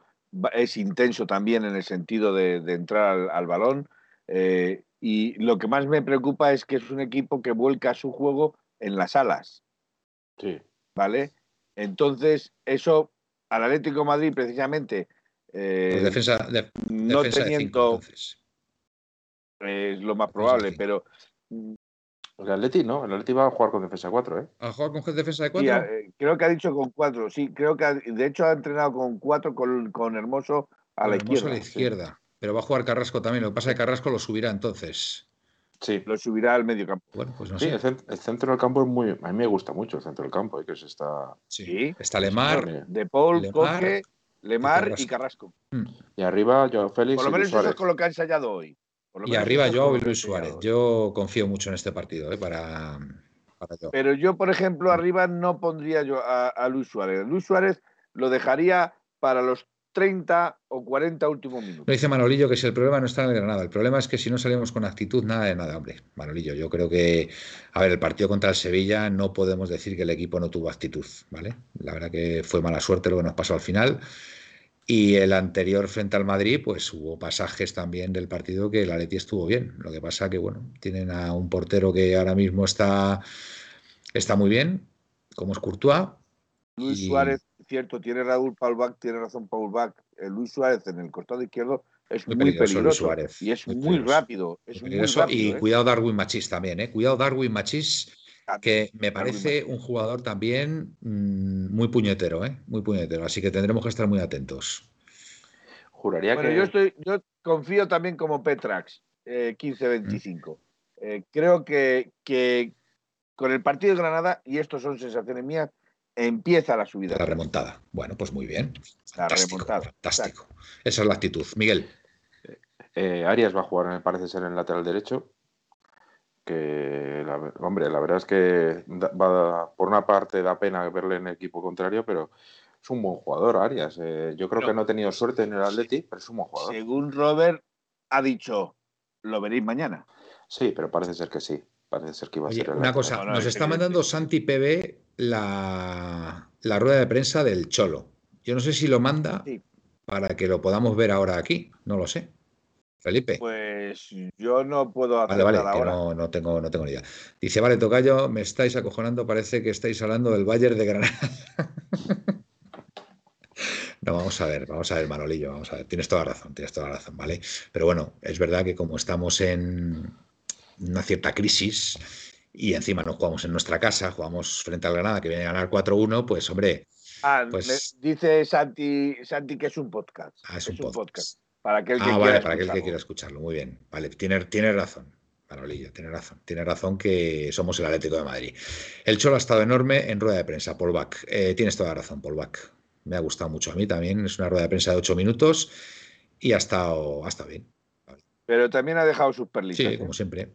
es intenso también en el sentido de, entrar al, balón. Eh, y lo que más me preocupa es que es un equipo que vuelca su juego en las alas. Sí. ¿Vale? Entonces, eso al Atlético Madrid, precisamente. Pues defensa, no teniendo es lo más probable, pero... El Atleti, ¿no? El Atleti va a jugar con defensa 4, ¿eh? ¿A jugar con defensa de 4? Eh, creo que ha dicho con 4, sí. Creo que de hecho ha entrenado con 4 con, con, Hermoso a la izquierda. a la izquierda. Pero va a jugar Carrasco también. Lo que pasa es que Carrasco lo subirá entonces. Sí. Lo subirá al medio campo. Bueno, pues no sí, sé. El, centro del campo es muy. A mí me gusta mucho el centro del campo, ¿eh? que se está. Sí. Está Lemar. De Paul, Coque, Lemar y Carrasco. Mm. Y arriba, yo Félix. Por lo menos eso es con lo que ha ensayado hoy. Y arriba yo y Luis Suárez. Yo confío mucho en este partido ¿eh? para, Pero yo, por ejemplo, arriba no pondría yo a, Luis Suárez. Luis Suárez lo dejaría para los 30 o 40 últimos minutos. Lo dice Manolillo que si el problema no está en el Granada, el problema es que si no salimos con actitud, nada de nada, hombre. Manolillo, yo creo que, a ver, el partido contra el Sevilla no podemos decir que el equipo no tuvo actitud, ¿vale? La verdad que fue mala suerte lo que nos pasó al final. Y el anterior frente al Madrid, pues hubo pasajes también del partido que el Atleti estuvo bien. Lo que pasa que, bueno, tienen a un portero que ahora mismo está, está muy bien, como es Courtois. Luis Suárez, cierto, tiene Raúl Paul tiene razón Paul Bach. Eh, Luis Suárez en el costado izquierdo es muy, peligroso, y es muy, rápido. Es muy rápido y ¿eh? cuidado Darwin Machis también, ¿eh? Cuidado Darwin Machis que me parece un jugador también mm, muy puñetero, ¿eh? muy puñetero, así que tendremos que estar muy atentos. Juraría que. Yo, estoy, yo confío también como Petrax, 15-25. Eh, eh, creo que, que con el partido de Granada, y estos son sensaciones mías, empieza la subida. La remontada. Bueno, pues muy bien. La remontada. Fantástico. Esa es la actitud. Miguel. Arias va a jugar, parece ser, en el lateral derecho que, hombre, la verdad es que por una parte da pena verle en el equipo contrario, pero es un buen jugador, Arias. Eh, yo creo que no ha tenido suerte en el Atleti, pero es un buen jugador. Según Robert ha dicho, lo veréis mañana. Sí, pero parece ser que sí. Parece ser que iba a ser Una cosa, nos está mandando Santi PB la, la, rueda de prensa del Cholo. Yo no sé si lo manda para que lo podamos ver ahora aquí, no lo sé. Felipe. Pues yo no puedo hacer Vale, vale, que no, no tengo, no tengo ni idea. Dice, vale, Tocayo, me estáis acojonando, parece que estáis hablando del Bayern de Granada. No, vamos a ver, vamos a ver, Manolillo, vamos a ver. Tienes toda la razón, tienes toda la razón, ¿vale? Pero bueno, es verdad que como estamos en una cierta crisis y encima no jugamos en nuestra casa, jugamos frente al Granada que viene a ganar 4-1, pues hombre, Ah, Pues- dice Santi, Santi que es un podcast. ah, es un podcast. Para aquel que Ah, quiera vale, para aquel que quiera escucharlo. Muy bien. Vale, tiene, tiene razón. Manolillo, tiene razón. Tiene razón que somos el Atlético de Madrid. El Cholo ha estado enorme en rueda de prensa, Paul Back. Eh, tienes toda la razón, Paul. Me ha gustado mucho a mí también. Es una rueda de prensa de ocho minutos y ha estado, ha estado bien. Pero también ha dejado sus perlitas. Sí, ¿eh? como siempre.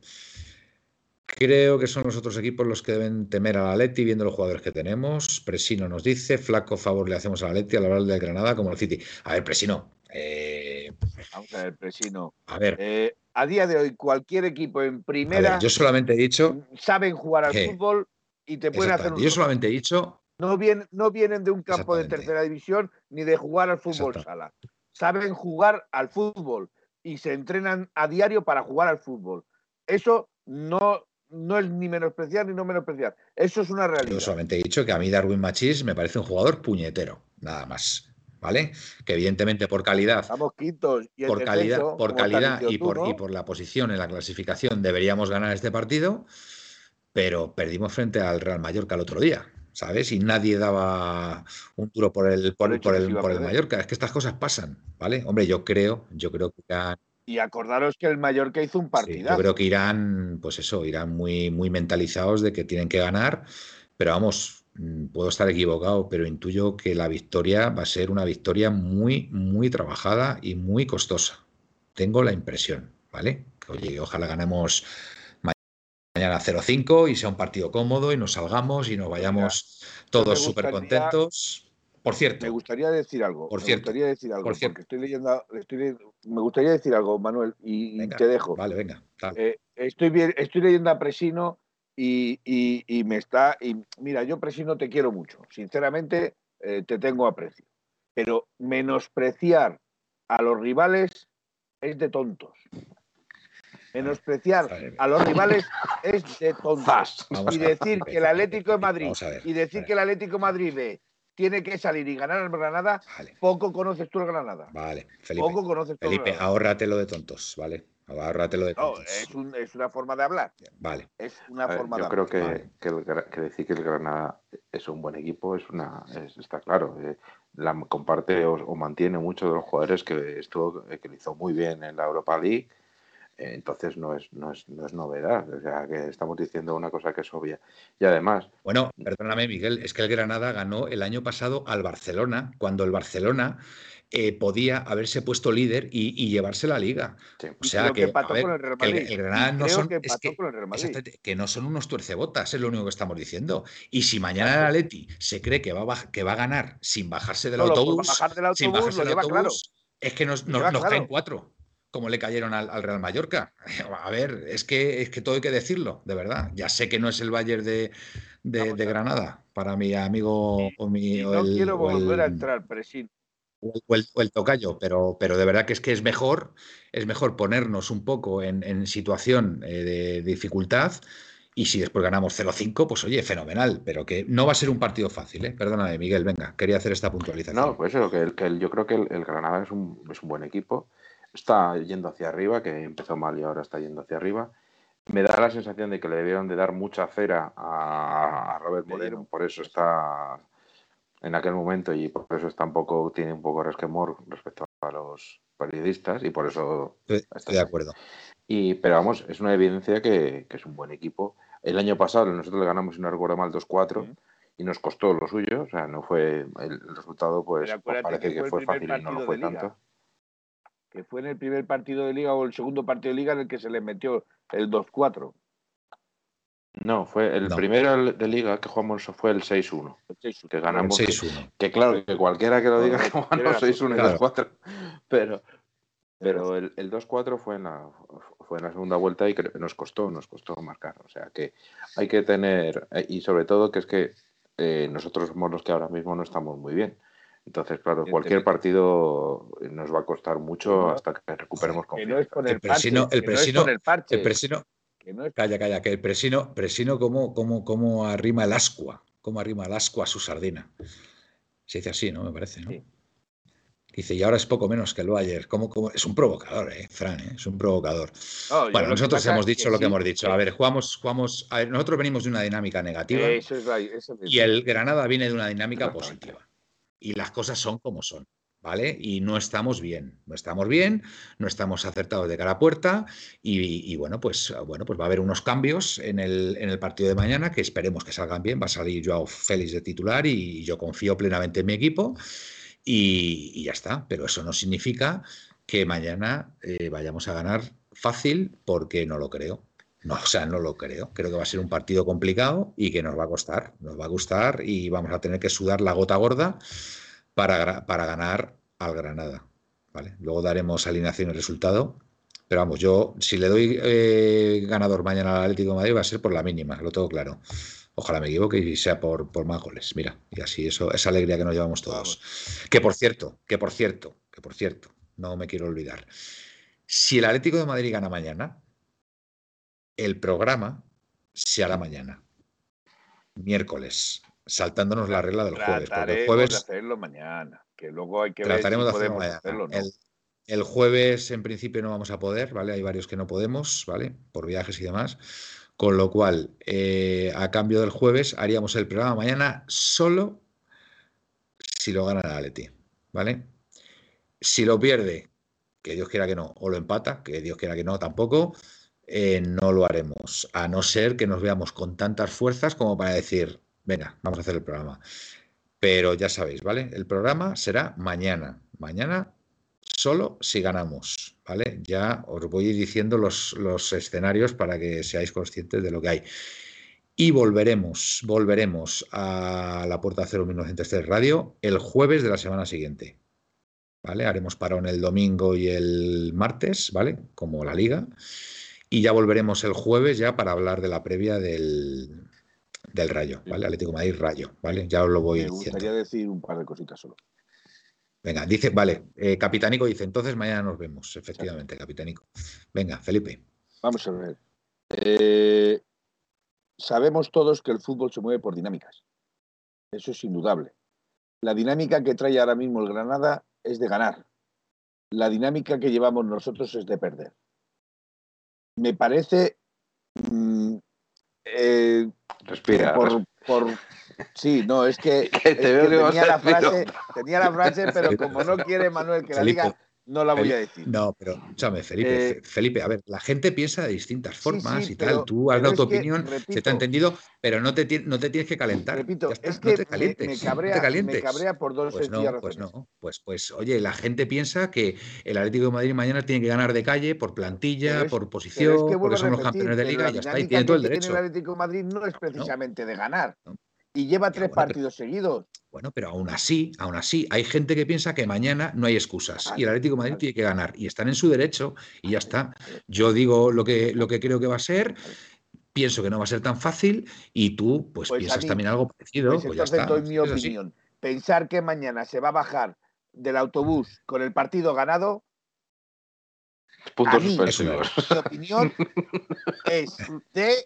Creo que son los otros equipos los que deben temer al Atleti viendo los jugadores que tenemos. Presino nos dice, flaco favor le hacemos al Atleti al hablar del Granada como al City. A ver, Presino, eh, Vamos a ver, Presino. a ver, Eh, a día de hoy, cualquier equipo en primera ver, yo solamente he dicho saben jugar al fútbol y te pueden hacer un Yo solamente he dicho, no vienen, no vienen de un campo de tercera división ni de jugar al fútbol sala. Saben jugar al fútbol y se entrenan a diario para jugar al fútbol. Eso no, no es ni menospreciar ni no menospreciar. Eso es una yo realidad. solamente he dicho que a mí Darwin Machís me parece un jugador puñetero, nada más. ¿Vale? Que evidentemente por calidad, Estamos quintos y por calidad, por calidad y tú, por, ¿no? y por la posición en la clasificación deberíamos ganar este partido, pero perdimos frente al Real Mallorca el otro día. ¿Sabes? Y nadie daba un duro por el, por, el, por el. Mallorca. Es que estas cosas pasan, ¿vale? Hombre, yo creo, yo creo que irán, Y acordaros que el Mallorca hizo un sí, partidazo. yo creo que irán, pues eso, irán muy, muy mentalizados de que tienen que ganar, pero vamos, puedo estar equivocado, pero intuyo que la victoria va a ser una victoria muy, muy trabajada y muy costosa. Tengo la impresión, ¿vale? Que, oye, ojalá ganemos ma- mañana 0-5 y sea un partido cómodo y nos salgamos y nos vayamos todos me súper contentos. Por cierto, Me gustaría decir algo. Por me cierto, gustaría decir algo. por cierto. Porque estoy leyendo, estoy leyendo- me gustaría decir algo, Manuel, y, venga, te dejo. Vale, venga. Eh, estoy, bien, estoy leyendo a Presino y, y- y me está. Y mira, yo Presino te quiero mucho. Sinceramente, eh, te tengo aprecio. Pero menospreciar a los rivales es de tontos. Menospreciar a los rivales es de tontos. Y decir que el Atlético de Madrid y decir que el. Atlético de Madrid B tiene que salir y ganar al Granada, Vale, poco conoces tú el Granada. vale, Felipe. Poco conoces tú el Felipe, ahórratelo de tontos, ¿vale? De No, es, un- es una forma de hablar. Vale, Es una ver, forma de yo hablar. creo que, Vale. que, el Gra- que decir que el Granada es un buen equipo es una es- está claro. eh, la comparte o, o mantiene muchos de los jugadores que estuvo que lo hizo muy bien en la Europa League. Eh, entonces no es, no, es, no es novedad. O sea que estamos diciendo una cosa que es obvia. Y además, Bueno, perdóname, Miguel, es que el Granada ganó el año pasado al Barcelona, cuando el Barcelona eh, podía haberse puesto líder y, y llevarse la liga. sí, O sea que, que a empató ver, con el Real que el, Madrid. el Granada no son, que es no son unos tuercebotas, es lo único que estamos diciendo. Y si mañana el Atleti se cree que va, a que va a ganar sin bajarse del por autobús, bajar del sin bajarse lo del lleva claro. autobús, es que nos, nos- lleva nos claro. caen cuatro, como le cayeron al, al Real Mallorca. A ver, es que, es que todo hay que decirlo, de verdad. Ya sé que no es el Bayern de, de-. Granada, para mi amigo o, mi, Y o no el, quiero o el- volver a entrar, Presín. o el- o el- o el tocayo, pero, pero de verdad que es que es mejor, es mejor ponernos un poco en, en situación eh, de dificultad y si después ganamos 0-5, pues oye, fenomenal, pero que no va a ser un partido fácil, ¿eh? Perdóname, Miguel, venga, quería hacer esta puntualización. No, pues eso, que, el- que el- yo creo que el, el Granada es un, es un buen equipo. Está yendo hacia arriba, que empezó mal y ahora está yendo hacia arriba. Me da la sensación de que le debieron de dar mucha cera a, a Robert Moreno, por eso está en aquel momento y por eso está un poco, tiene un poco resquemor respecto a los periodistas y por eso estoy, de acuerdo. Y, pero vamos, es una evidencia que, que es un buen equipo. El año pasado nosotros le ganamos, si no recuerdo mal, 2-4 Sí. y nos costó lo suyo. O sea, no fue el, el resultado, pues, pues parece que que fue fácil y no lo fue tanto. Que fue en el primer partido de liga o el segundo partido de liga en el que se le metió el 2-4. No, fue el No. primero de liga que jugamos fue el 6-1. el 6-1. Que El ganamos. 6-1. Que claro, que cualquiera que lo diga que razón, 6-1 y claro. 2-4. Pero, pero el, el 2-4 fue en la fue en la segunda vuelta y creo que nos costó, nos costó marcar. O sea que hay que tener, eh, y sobre todo que es que eh, nosotros somos los que ahora mismo no estamos muy bien. Entonces, claro, cualquier partido nos va a costar mucho hasta que recuperemos confianza. no es con el, presino, el presino, el presino, calla, calla, que el presino, presino como, como, como arrima el ascua, como arrima el ascua a su sardina. Se dice así, ¿no? Me parece, ¿no? Dice, y ahora es poco menos que el Bayern. ¿Cómo, cómo? Es un provocador, ¿eh, Fran? ¿eh? Es un provocador. bueno, nosotros hemos dicho lo que hemos dicho. A ver, jugamos, jugamos. nosotros venimos de una dinámica negativa. y el Granada viene de una dinámica positiva. Y las cosas son como son. ¿Vale? Y no estamos bien, no estamos bien, no estamos acertados de cara a puerta y, bueno, pues, bueno, pues va a haber unos cambios en el, en el, partido de mañana que esperemos que salgan bien. Va a salir Joao Félix de titular y yo confío plenamente en mi equipo y, ya está. Pero eso no significa que mañana eh, vayamos a ganar fácil porque no lo creo. No, o sea, no lo creo. Creo que va a ser un partido complicado y que nos va a costar. Nos va a gustar y vamos a tener que sudar la gota gorda para, para ganar al Granada. ¿vale? Luego daremos alineación y resultado. Pero vamos, yo si le doy eh, ganador mañana al Atlético de Madrid va a ser por la mínima, lo tengo claro. Ojalá me equivoque y sea por, por más goles. Mira, y así eso, esa alegría que nos llevamos todos. Que por cierto, que por cierto, que por cierto, no me quiero olvidar. Si el Atlético de Madrid gana mañana, el programa se hará mañana, miércoles, saltándonos la regla del jueves. Porque el jueves. De hacerlo mañana, que luego hay que trataremos de hacerlo mañana. el, el jueves, en principio, no vamos a poder, ¿vale? Hay varios que no podemos, ¿vale? Por viajes y demás. Con lo cual, eh, a cambio del jueves, haríamos el programa mañana solo si lo gana el Atleti, ¿vale? Si lo pierde, que Dios quiera que no, o lo empata, que Dios quiera que no tampoco, eh, no lo haremos, a no ser que nos veamos con tantas fuerzas como para decir, venga, vamos a hacer el programa. Pero ya sabéis, ¿vale? El programa será mañana, mañana solo si ganamos, ¿vale? Ya os voy diciendo los, los escenarios para que seáis conscientes de lo que hay. Y volveremos, volveremos a la Puerta Cero 1903 Radio el jueves de la semana siguiente. ¿Vale? Haremos parón el domingo y el martes, ¿vale? Como la liga. Y ya volveremos el jueves ya para hablar de la previa del, del Rayo, ¿vale? Atlético Madrid Rayo, ¿vale? Ya os lo voy diciendo. Me gustaría decir un par de cositas solo. Venga, dice, vale, eh, Capitánico dice, entonces mañana nos vemos, efectivamente, Capitánico. Venga, Felipe. Vamos a ver. Eh, sabemos todos que el fútbol se mueve por dinámicas. Eso es indudable. La dinámica que trae ahora mismo el Granada es de ganar. La dinámica que llevamos nosotros es de perder. Me parece... Mm, eh, Respira. por, Sí, no, es que, tenía, la frase, tenía, la frase, pero como no quiere Manuel que la diga, no la voy a decir. No, pero escúchame, Felipe, eh, Felipe, a ver, la gente piensa de distintas formas y tal. Tú has dado tu opinión, se te ha entendido, pero no te, no te tienes que calentar. Repito, es que no te calientes, me, cabrea, me, cabrea, por dos pues no, Pues no, pues, pues oye, la gente piensa que el Atlético de Madrid mañana tiene que ganar de calle por plantilla, por posición, porque son los campeones de liga y ya está, y tiene todo el derecho. El Atlético de Madrid no es precisamente de ganar y lleva tres partidos seguidos. Bueno, pero aún así, aún así, hay gente que piensa que mañana no hay excusas y el Atlético de Madrid tiene que ganar y están en su derecho y ya está. Yo digo lo que, lo que creo que va a ser. Pienso que no va a ser tan fácil y tú, pues, pues piensas también algo parecido. Pues, pues ya doy mi opinión. Pensar que mañana se va a bajar del autobús con el partido ganado Puntos suspensivos. Mi opinión es de.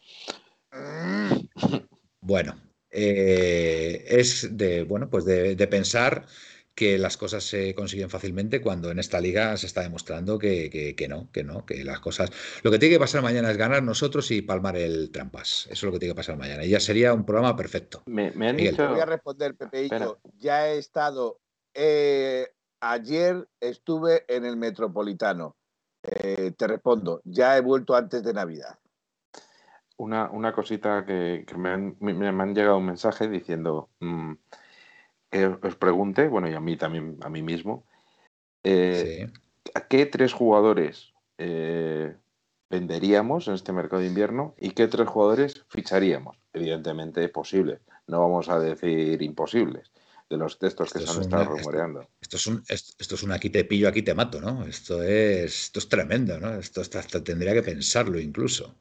Bueno, eh, es de, bueno, pues de, pensar que las cosas se consiguen fácilmente cuando en esta liga se está demostrando que, no, que no, que las cosas... Lo que tiene que pasar mañana es ganar nosotros y palmar el trampas. Eso es lo que tiene que pasar mañana. Y ya sería un programa perfecto. Me, han dicho... Voy a responder, Pepe. Ya he estado... Eh, ayer estuve en el Metropolitano. Eh, te respondo, ya he vuelto antes de Navidad una, una cosita que, me, han, me, han, llegado un mensaje diciendo mm, que os pregunte, bueno, y a mí también, a mí mismo, eh, ¿a qué tres jugadores eh, venderíamos en este mercado de invierno y qué tres jugadores ficharíamos? Evidentemente posibles, no vamos a decir imposibles de los textos que se han estado rumoreando. Esto, es un, esto, es un aquí te pillo, aquí te mato, ¿no? Esto es, esto es tremendo, ¿no? Esto hasta tendría que pensarlo incluso.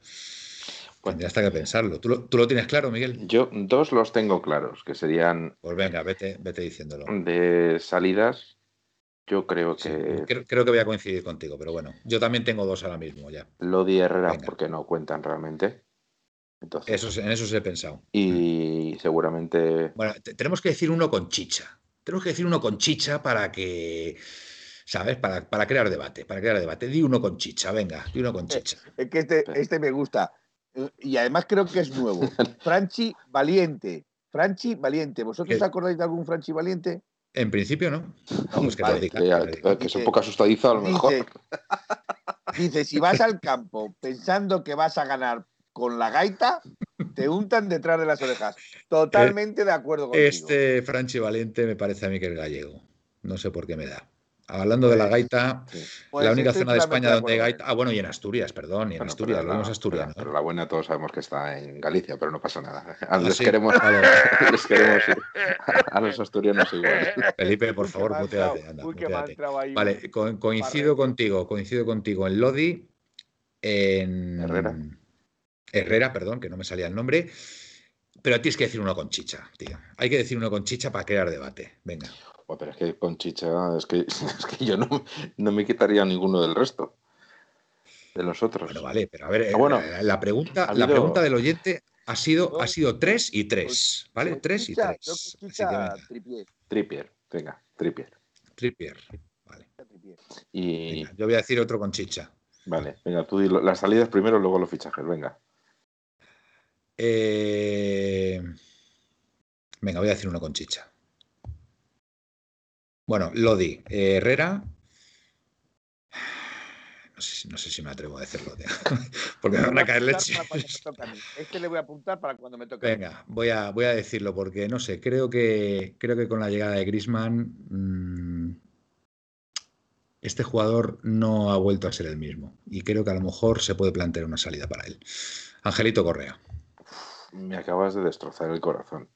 Tendría hasta que pensarlo. ¿Tú lo, ¿Tú lo, tienes claro, Miguel? Yo dos los tengo claros, que serían... Pues venga, vete, vete diciéndolo. De salidas, yo creo que... Sí, creo, creo, que voy a coincidir contigo, pero bueno, yo también tengo dos ahora mismo ya. Lodi Herrera, venga. porque no cuentan realmente. Entonces, eso, en eso se he pensado. Y seguramente... Bueno, tenemos que decir uno con chicha. Tenemos que decir uno con chicha para que... ¿Sabes? Para, para, crear debate, para crear debate. Di uno con chicha, venga, di uno con chicha. Es que este, este me gusta. Y además creo que es nuevo. Franchi Valiente. Franchi Valiente. ¿Vosotros os acordáis de algún Franchi Valiente? En principio no. Vamos, que, vale, diga, que, que, diga. que, es un poco asustadizo a lo mejor. Dice, dice, si vas al campo pensando que vas a ganar con la gaita, te untan detrás de las orejas. Totalmente de acuerdo contigo. Este Franchi Valiente me parece a mí que es gallego. No sé por qué me da. Hablando de la gaita, pues la única zona de España donde hay gaita. Ah, bueno, y en Asturias, perdón, y en bueno, Asturias, lo vemos asturiano. Pero, pero, la buena todos sabemos que está en Galicia, pero no pasa nada. A, les, sí? queremos, les queremos, a los asturianos igual. Felipe, por favor, muteate. Anda, Uy, muteate. Vale, co coincido contigo, coincido contigo en Lodi, en Herrera. Herrera, perdón, que no me salía el nombre. Pero tienes que decir uno con chicha, tío. Hay que decir uno con chicha para crear debate. Venga. Oh, pero es que con chicha, es que, es que yo no, no, me quitaría ninguno del resto. De los otros. Bueno, vale, pero a ver, ah, bueno, la, la pregunta, habido... la pregunta del oyente ha sido, ha sido tres y tres. ¿Vale? Con tres chicha, y tres. Chicha, tripier. Tripier, venga, tripier. Tripier, vale. Y... Venga, yo voy a decir otro con chicha. Vale, venga, tú dilo, las salidas primero, luego los fichajes, venga. Eh... Venga, voy a decir uno con chicha. Bueno, Lodi, eh, Herrera. No sé, no sé, si me atrevo a decirlo, tío. porque me van a caer leche. Este le voy a apuntar para cuando me toque. Venga, voy a, voy a decirlo porque no sé, creo que, creo que con la llegada de Grisman mmm, este jugador no ha vuelto a ser el mismo. Y creo que a lo mejor se puede plantear una salida para él. Angelito Correa. Me acabas de destrozar el corazón.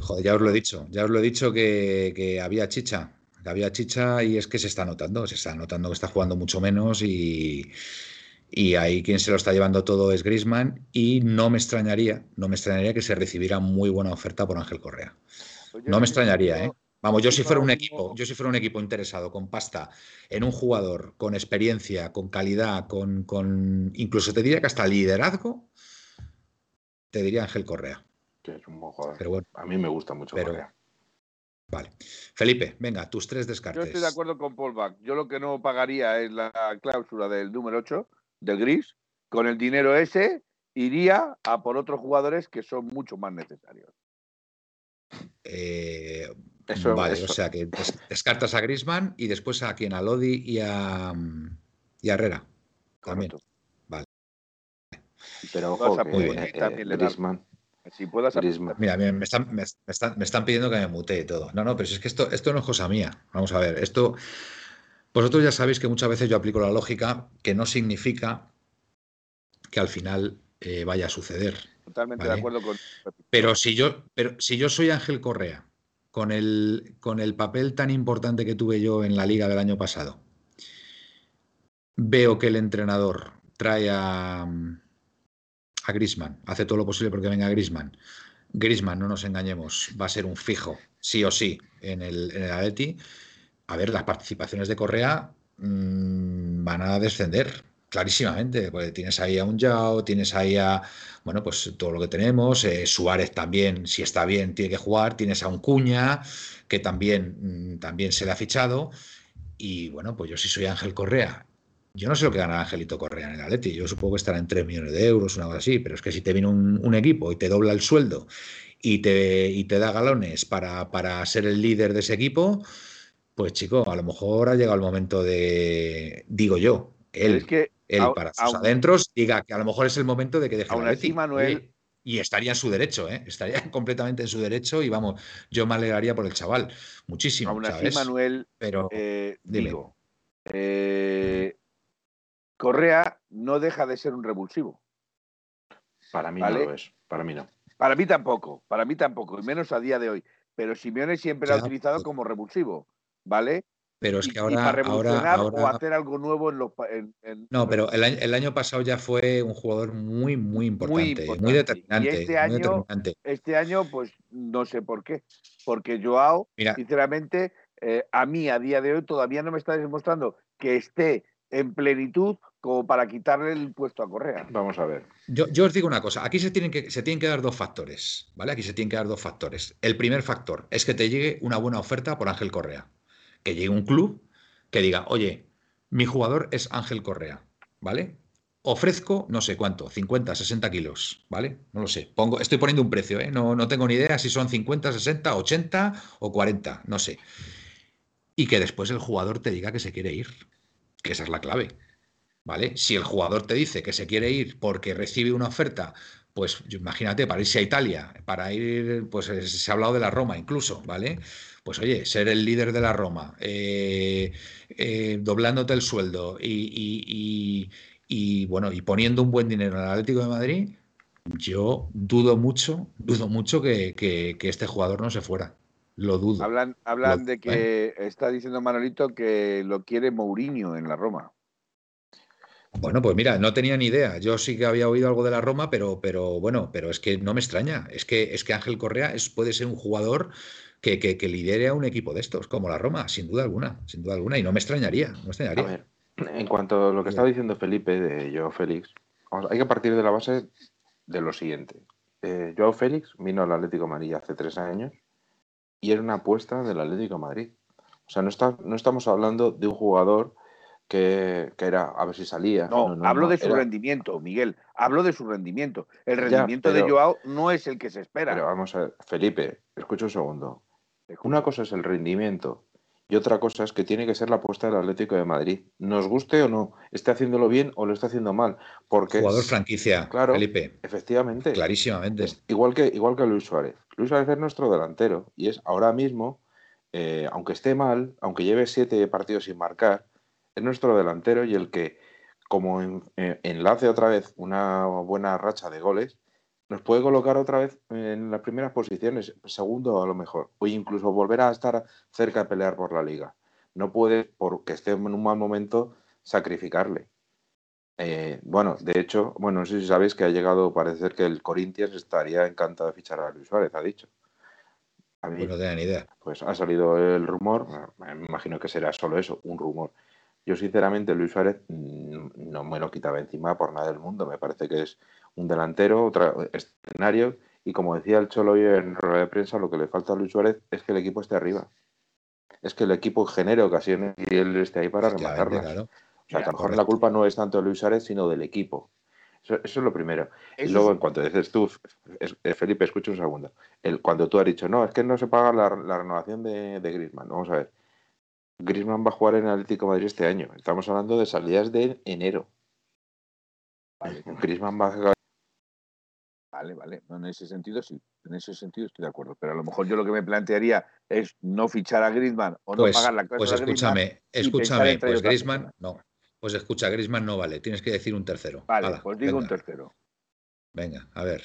Joder, ya os lo he dicho, ya os lo he dicho que, que, había chicha, que había chicha y es que se está notando, se está notando que está jugando mucho menos y, y ahí quien se lo está llevando todo es Grisman y no me extrañaría, no me extrañaría que se recibiera muy buena oferta por Ángel Correa. No me extrañaría, ¿eh? Vamos, yo si fuera un equipo, yo si fuera un equipo interesado con pasta en un jugador con experiencia, con calidad, con, con incluso te diría que hasta liderazgo, te diría Ángel Correa que es un buen jugador. Pero bueno, a mí me gusta mucho pero, Correa. Vale. Felipe, venga, tus tres descartes. Yo estoy de acuerdo con Paul Bach. Yo lo que no pagaría es la cláusula del número 8, del gris. Con el dinero ese iría a por otros jugadores que son mucho más necesarios. Eh, eso, vale, eso. o sea que des descartas a Grisman y después a quien, a Lodi y a, y a Herrera. También. Vale. Pero ojo, que, eh, eh, Grisman, si puedas Mira, me están, me, están, me están, pidiendo que me mutee todo. No, no, pero es que esto, esto no es cosa mía. Vamos a ver, esto. Vosotros ya sabéis que muchas veces yo aplico la lógica que no significa que al final eh, vaya a suceder. Totalmente ¿vale? de acuerdo con. Pero si yo, pero si yo soy Ángel Correa, con el, con el papel tan importante que tuve yo en la liga del año pasado, veo que el entrenador trae a a Grisman, hace todo lo posible porque venga Grisman. Grisman, no nos engañemos, va a ser un fijo, sí o sí, en el, en Atleti. A ver, las participaciones de Correa mmm, van a descender, clarísimamente. Porque tienes ahí a un Yao, tienes ahí a, bueno, pues todo lo que tenemos. Eh, Suárez también, si está bien, tiene que jugar. Tienes a un Cuña, que también, mmm, también se le ha fichado. Y bueno, pues yo sí soy Ángel Correa yo no sé lo que gana Angelito Correa en el Atleti. Yo supongo que estará en 3 millones de euros, una cosa así. Pero es que si te viene un, un equipo y te dobla el sueldo y te, y te da galones para, para, ser el líder de ese equipo, pues chico, a lo mejor ha llegado el momento de, digo yo, él, es que, él a, para sus a, adentros, diga que a lo mejor es el momento de que deje el Atleti. Manuel... Y, y, estaría en su derecho, ¿eh? estaría completamente en su derecho y vamos, yo me alegraría por el chaval, muchísimo. Aún así, ¿sabes? Manuel, pero eh, digo, eh, Correa no deja de ser un revulsivo. Para mí ¿vale? no lo es, para mí no. Para mí tampoco, para mí tampoco, y menos a día de hoy. Pero Simeone siempre lo ha utilizado como revulsivo, ¿vale? Pero es que y ahora, para ahora, revolucionar o ahora- hacer algo nuevo en los. pa- en- en- No, pero el año, el año pasado ya fue un jugador muy, muy importante, muy, importante. Y determinante. este muy año- determinante. Este año, pues no sé por qué. Porque Joao, Mira, sinceramente, eh, a mí a día de hoy todavía no me está demostrando que esté en plenitud como para quitarle el puesto a Correa. Vamos a ver. yo, yo os digo una cosa, aquí se tienen, que, se tienen que dar dos factores, ¿vale? Aquí se tienen que dar dos factores. El primer factor es que te llegue una buena oferta por Ángel Correa. Que llegue un club que diga, oye, mi jugador es Ángel Correa, ¿vale? Ofrezco, no sé cuánto, 50, 60 kilos, ¿vale? No lo sé. Pongo, estoy poniendo un precio, ¿eh? No, no tengo ni idea si son 50, 60, 80 o 40, no sé. Y que después el jugador te diga que se quiere ir, que esa es la clave, ¿vale? Si el jugador te dice que se quiere ir porque recibe una oferta, pues imagínate, para irse a Italia, para ir, pues eh, se ha hablado de la Roma incluso, ¿vale? Pues oye, ser el líder de la Roma, eh, eh, doblándote el sueldo y, y- y- y, bueno, y poniendo un buen dinero en el Atlético de Madrid, yo dudo mucho, dudo mucho que, que- que este jugador no se fuera. Lo dudo. Hablan, hablan Lo- de que está diciendo Manolito que lo quiere Mourinho en la Roma. Bueno, pues mira, no tenía ni idea. Yo sí que había oído algo de la Roma, pero, pero bueno, pero es que no me extraña. Es que, es que Ángel Correa es, puede ser un jugador que, que, que lidere a un equipo de estos, como la Roma, sin duda alguna, sin duda alguna. Y no me extrañaría, no me A extrañaría. ver, en cuanto a lo que estaba diciendo Felipe de Joao Félix, hay que partir de la base de lo siguiente. Eh, Joao Félix vino al Atlético de Madrid hace tres años y era una apuesta del Atlético de Madrid. O sea, no, está, no estamos hablando de un jugador que, que era a ver si salía. No, hablo no, de su era- rendimiento, Miguel. Hablo de su rendimiento. El Ya, rendimiento de Joao no es el que se espera. Pero vamos a ver, Felipe, escucha un segundo. Una cosa es el rendimiento y otra cosa es que tiene que ser la apuesta del Atlético de Madrid. Nos guste o no, esté haciéndolo bien o lo esté haciendo mal. Porque, Jugador franquicia, Claro. Felipe, efectivamente, clarísimamente. es igual que, igual que Luis Suárez. Luis Suárez es nuestro delantero y es ahora mismo, eh, aunque esté mal, aunque lleve siete partidos sin marcar, es nuestro delantero y el que, como en- eh, enlace otra vez una buena racha de goles, nos puede colocar otra vez en las primeras posiciones, segundo a lo mejor, o incluso volver a estar cerca de pelear por la liga. No puede, porque esté en un mal momento, sacrificarle. Eh, bueno, de hecho, bueno, no sé si sabéis que ha llegado, parece ser que el Corinthians estaría encantado de fichar a Luis Suárez, ha dicho. A mí, Pues no tenía ni idea. pues ha salido el rumor, me imagino que será solo eso, un rumor. Yo sinceramente Luis Suárez no me lo quitaba encima por nada del mundo, me parece que es un delantero, otro escenario y como decía el Cholo hoy en rueda de prensa, lo que le falta a Luis Suárez es que el equipo esté arriba. Es que el equipo genere ocasiones y él esté ahí para rematarlas. claro. O sea, que a lo mejor la culpa no es tanto de Luis Suárez, sino del equipo. Eso, eso es lo primero. y luego, en cuanto dices tú, es- eh, Felipe, escucha un segundo. El, cuando tú has dicho, no, es que no se paga la, la renovación de, de Griezmann. Vamos a ver. Griezmann va a jugar en el Atlético de Madrid este año. Estamos hablando de salidas de enero. Vale, Griezmann va a vale, vale. No, en ese sentido sí. En ese sentido estoy de acuerdo. Pero a lo mejor yo lo que me plantearía es no fichar a Griezmann o no Pues, pagar la pues cláusula a Griezmann. escúchame, escúchame, pues Griezmann, no. Pues escucha, Griezmann no vale, tienes que decir un tercero. Vale, Hala, pues digo un venga, tercero. Venga, a ver.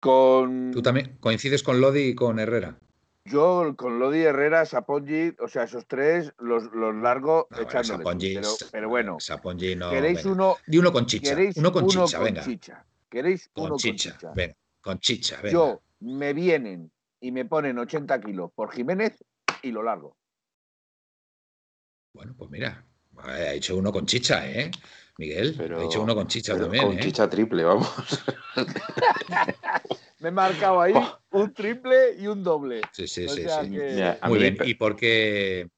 Con ¿Tú también coincides con Lodi y con Herrera? Yo con Lodi Herrera, Sapongi, o sea, esos tres los, los largo bueno, echándole. Pero, pero bueno, Sapongi no. queréis venga. uno, Di uno con chicha. queréis Uno con uno chicha, con venga. chicha. Queréis Con uno chicha, con chicha. venga. Con chicha, venga. Yo me vienen y me ponen 80 kilos por Jiménez y lo largo. Bueno, pues mira, ha hecho uno con chicha, ¿eh? Miguel, Pero- ha hecho uno con chicha pero también, con ¿eh? chicha triple, vamos. Me he marcado ahí Oh. un triple y un doble. Sí, sí, O sí, sí. que- Mira, a Muy mí bien. ¿Y por qué?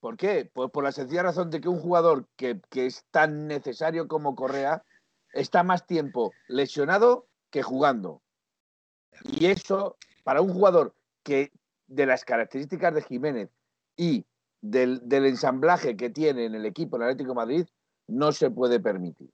¿Por qué? Pues por la sencilla razón de que un jugador que, que es tan necesario como Correa está más tiempo lesionado que jugando. Y eso, para un jugador que de las características de Jiménez y del, del ensamblaje que tiene en el equipo, el Atlético de Madrid, no se puede permitir.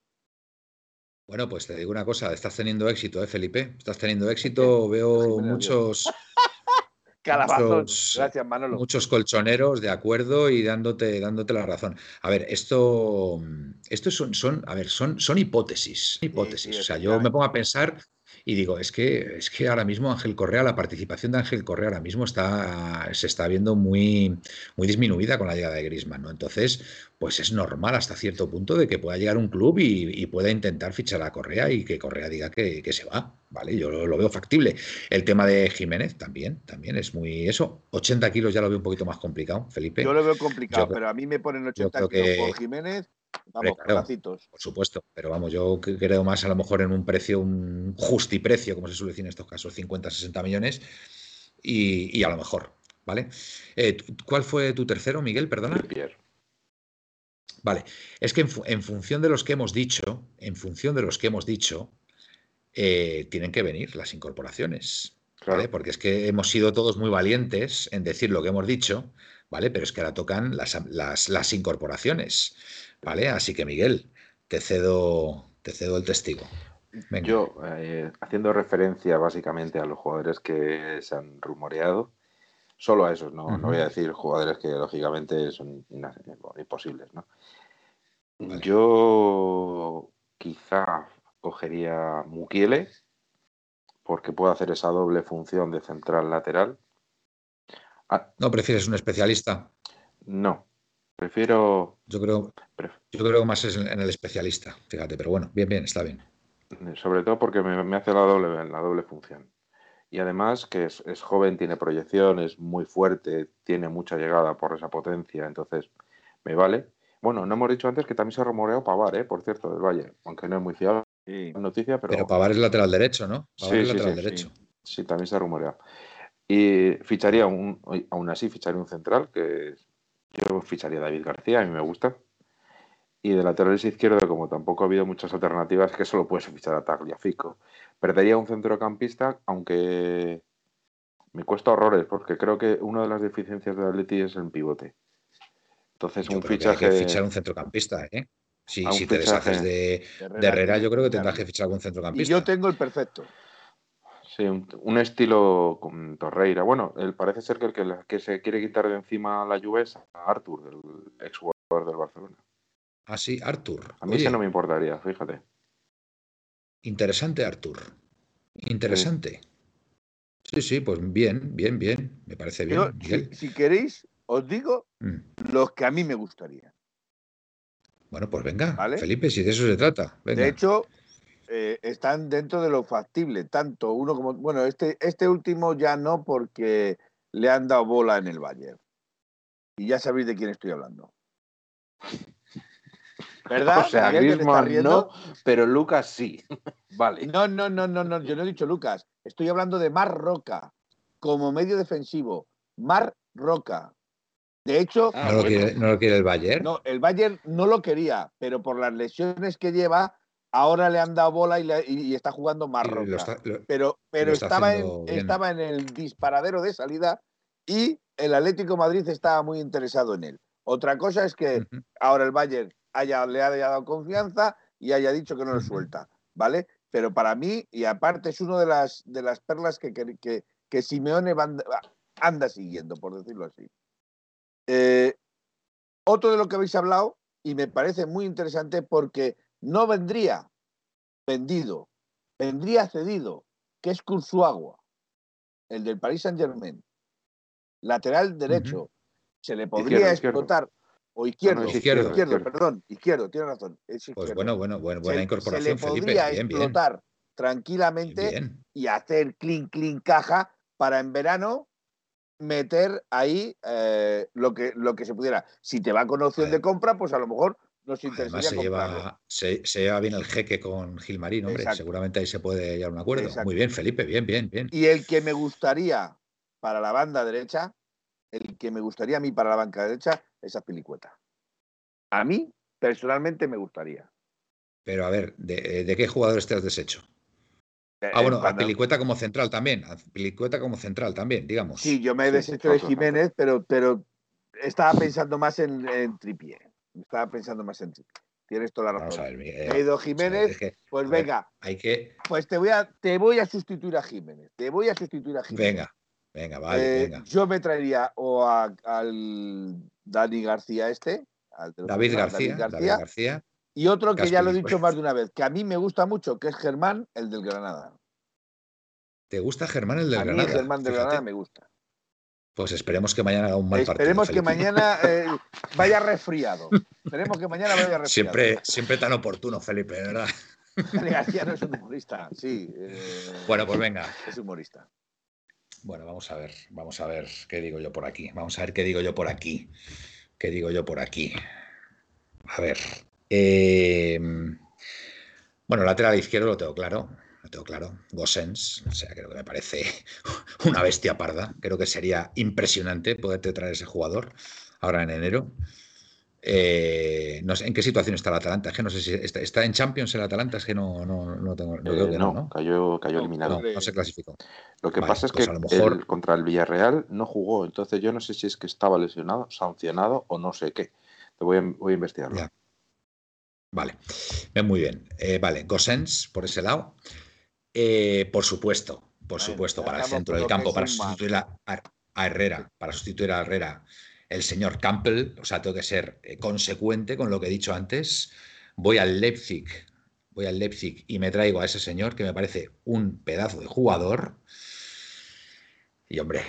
Bueno, pues te digo una cosa, estás teniendo éxito, ¿eh, Felipe? Estás teniendo éxito, veo muchos, Calabazón. Muchos- Gracias, Manolo. muchos colchoneros de acuerdo y dándote, dándote la razón. A ver, esto, esto son, son, a ver, son, son hipótesis, hipótesis. sí, o sea, yo me pongo a pensar Y digo, es que, es que ahora mismo Ángel Correa, la participación de Ángel Correa ahora mismo está, se está viendo muy, muy disminuida con la llegada de Grisman, ¿no? Entonces, pues es normal hasta cierto punto de que pueda llegar un club y, pueda intentar fichar a Correa y que Correa diga que, se va, ¿vale? Yo lo, veo factible. El tema de Jiménez también, también es muy eso. 80 kilos ya lo veo un poquito más complicado, Felipe. Yo lo veo complicado, pero a mí me ponen 80 kilos por Jiménez Vamos, Por supuesto, pero vamos, yo creo más a lo mejor en un precio, un justiprecio, como se suele decir en estos casos, 50, 60 millones, y, a lo mejor, ¿vale? Eh, ¿Cuál fue tu tercero, Miguel? Perdona. Vale, es que en, función de los que hemos dicho, en función de los que hemos dicho, eh, tienen que venir las incorporaciones. ¿vale? Porque es que hemos sido todos muy valientes en decir lo que hemos dicho, ¿vale? Pero es que ahora tocan las, las, las incorporaciones. ¿Vale? Así que Miguel, te cedo, te cedo el testigo. Yo, eh, haciendo referencia básicamente a los jugadores que se han rumoreado, solo a esos, no, voy a decir jugadores que lógicamente son imposibles, ¿no? Yo quizá cogería Mukiele, porque puede hacer esa doble función de central lateral. Ah, ¿No prefieres un especialista? No, Prefiero. Yo creo, yo creo que más es en el especialista, fíjate, pero bueno, bien, bien, está bien. Sobre todo porque me, hace la doble, la doble función. Y además que es, joven, tiene proyección, es muy fuerte, tiene mucha llegada por esa potencia, entonces me vale. Bueno, no hemos dicho antes que también se ha rumoreado Pavar, ¿eh? por cierto, del Valle, aunque no es muy fiable noticia, pero... Pero Pavar es lateral derecho, ¿no? Pavar es lateral derecho. Sí, también se ha rumoreado. Y ficharía, un, aún así, ficharía un central, que yo ficharía a David García, a mí me gusta. Y de lateral izquierdo, como tampoco ha habido muchas alternativas, que solo puedes fichar a Tagliafico. Perdería un centrocampista, aunque me cuesta horrores, porque creo que una de las deficiencias de Atleti es el pivote. Entonces, un fichaje. Que fichar un centrocampista, ¿eh? Si, si te deshaces de, Herrera, yo creo que tendrás que fichar algún centrocampista. Y yo tengo el perfecto. Sí, un, estilo con Torreira. Bueno, él parece ser que el que, se quiere quitar de encima la Juve es Artur, el ex jugador del Barcelona. Ah, sí, Artur. A mí eso no me importaría, fíjate. Interesante, Artur. Interesante. Sí, sí, pues bien, bien, bien. Me parece bien. si, queréis, os digo mm. los que a mí me gustaría. Bueno, pues venga, Felipe, si de eso se trata. De hecho, eh, están dentro de lo factible, tanto uno como. Bueno, este, este último ya no, porque le han dado bola en el Bayern. Y ya sabéis de quién estoy hablando. ¿Verdad? O sea, mismo no, pero Lucas sí. vale. No, no, no, no, no, yo no he dicho Lucas. Estoy hablando de Mar Roca como medio defensivo. Mar Roca. De hecho. Ah, ¿No, lo quiere, ¿No lo quiere el Bayern? No, el Bayern no lo quería, pero por las lesiones que lleva, ahora le han dado bola y, está jugando más pero pero estaba, en, estaba en el disparadero de salida y el Atlético Madrid estaba muy interesado en él. Otra cosa es que ahora el Bayern haya, le haya dado confianza y haya dicho que no lo suelta, ¿vale? Pero para mí, y aparte es una de las, de las perlas que, que, que, Simeone anda siguiendo, por decirlo así. Eh, otro de lo que habéis hablado, y me parece muy interesante porque no vendría vendido, vendría cedido, que es Cursuagua, el del Paris Saint Germain, lateral derecho, se le podría explotar. O izquierdo, izquierdo, perdón, izquierdo, tiene razón. pues bueno, bueno, buena incorporación. Se le podría explotar tranquilamente y hacer clean, clean caja para en verano meter ahí eh, lo, que, lo que se pudiera. Si te va con opción de compra, pues a lo mejor Además, se lleva, se, lleva, bien el jeque con Gilmarín, hombre. Seguramente ahí se puede llegar a un acuerdo. Muy bien, Felipe, bien, bien, bien. Y el que me gustaría para la banda derecha, el que me gustaría a mí para la banca derecha, es Pilicueta. A mí, personalmente, me gustaría. Pero a ver, ¿de, qué jugadores te has deshecho? Ah, bueno, a Pilicueta como central también. A Pilicueta como central también, digamos. Sí, yo me he deshecho de Jiménez, pero, pero estaba pensando más en, en Tripié. Estaba pensando más en ti. Tienes toda la razón. Eido Jiménez, pues venga. hay que... Pues te voy, a, te voy a sustituir a Jiménez. Te voy a sustituir a Jiménez. Venga, venga, vale. Eh, yo me traería o al Dani García este. David, García, David, García, Y otro que ya lo he dicho más de una vez, que a mí me gusta mucho, que es Germán, el del Granada. ¿Te gusta Germán el del A mí Granada? Germán de Fíjate. Granada me gusta. Pues esperemos que mañana haga un mal Esperemos partido. que Felipe. mañana eh, vaya resfriado. Esperemos que mañana vaya resfriado. Siempre, siempre tan oportuno, Felipe, de verdad. García no es un humorista, sí. eh, Bueno, pues venga. Es humorista. Bueno, vamos a ver, vamos a ver qué digo yo por aquí. Vamos a ver qué digo yo por aquí. ¿Qué digo yo por aquí? A ver. eh, bueno, lateral izquierdo lo tengo claro. Tengo claro. Gosens. O sea, creo que me parece una bestia parda. Creo que sería impresionante poderte traer ese jugador ahora en enero. Eh, no sé en qué situación está el Atalanta. Es que no sé si está, está en Champions el Atalanta. Es que no, no, no tengo. Eh, creo que no, no, ¿no? cayó, cayó No, eliminado. No, no se clasificó. Lo que Vale, pasa es pues que a lo mejor- el- contra el Villarreal no jugó, entonces yo no sé si es que estaba lesionado, sancionado o no sé qué. Te voy a, voy a investigarlo. Ya. Vale, muy bien. Eh, vale, Gosens por ese lado. Eh, por supuesto, por supuesto, para el centro del campo, para sustituir a, a- a Herrera, para sustituir a Herrera, el señor Campbell. O sea, tengo que ser eh, consecuente con lo que he dicho antes. Voy al Leipzig, voy al Leipzig y me traigo a ese señor que me parece un pedazo de jugador. Y hombre,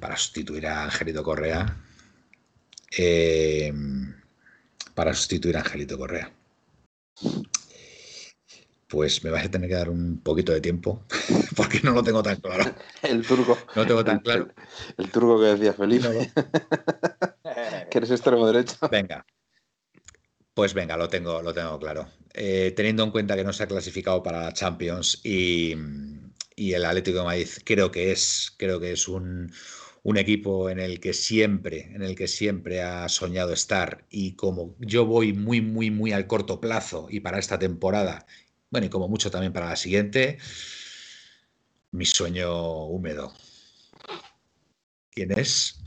para sustituir a Angelito Correa, eh, para sustituir a Angelito Correa. Pues me vais a tener que dar un poquito de tiempo, porque no lo tengo tan claro. El turco. No tengo tan el, claro. el- el turco que decía Felipe, No lo- que eres extremo derecho. Venga. Pues venga, lo tengo, lo tengo claro. Eh, teniendo en cuenta que no se ha clasificado para la Champions y, y el Atlético de Madrid creo que es, creo que es un, un equipo en el que siempre, en el que siempre ha soñado estar. Y como yo voy muy, muy, muy al corto plazo y para esta temporada, bueno, y como mucho también para la siguiente, mi sueño húmedo. ¿Quién es?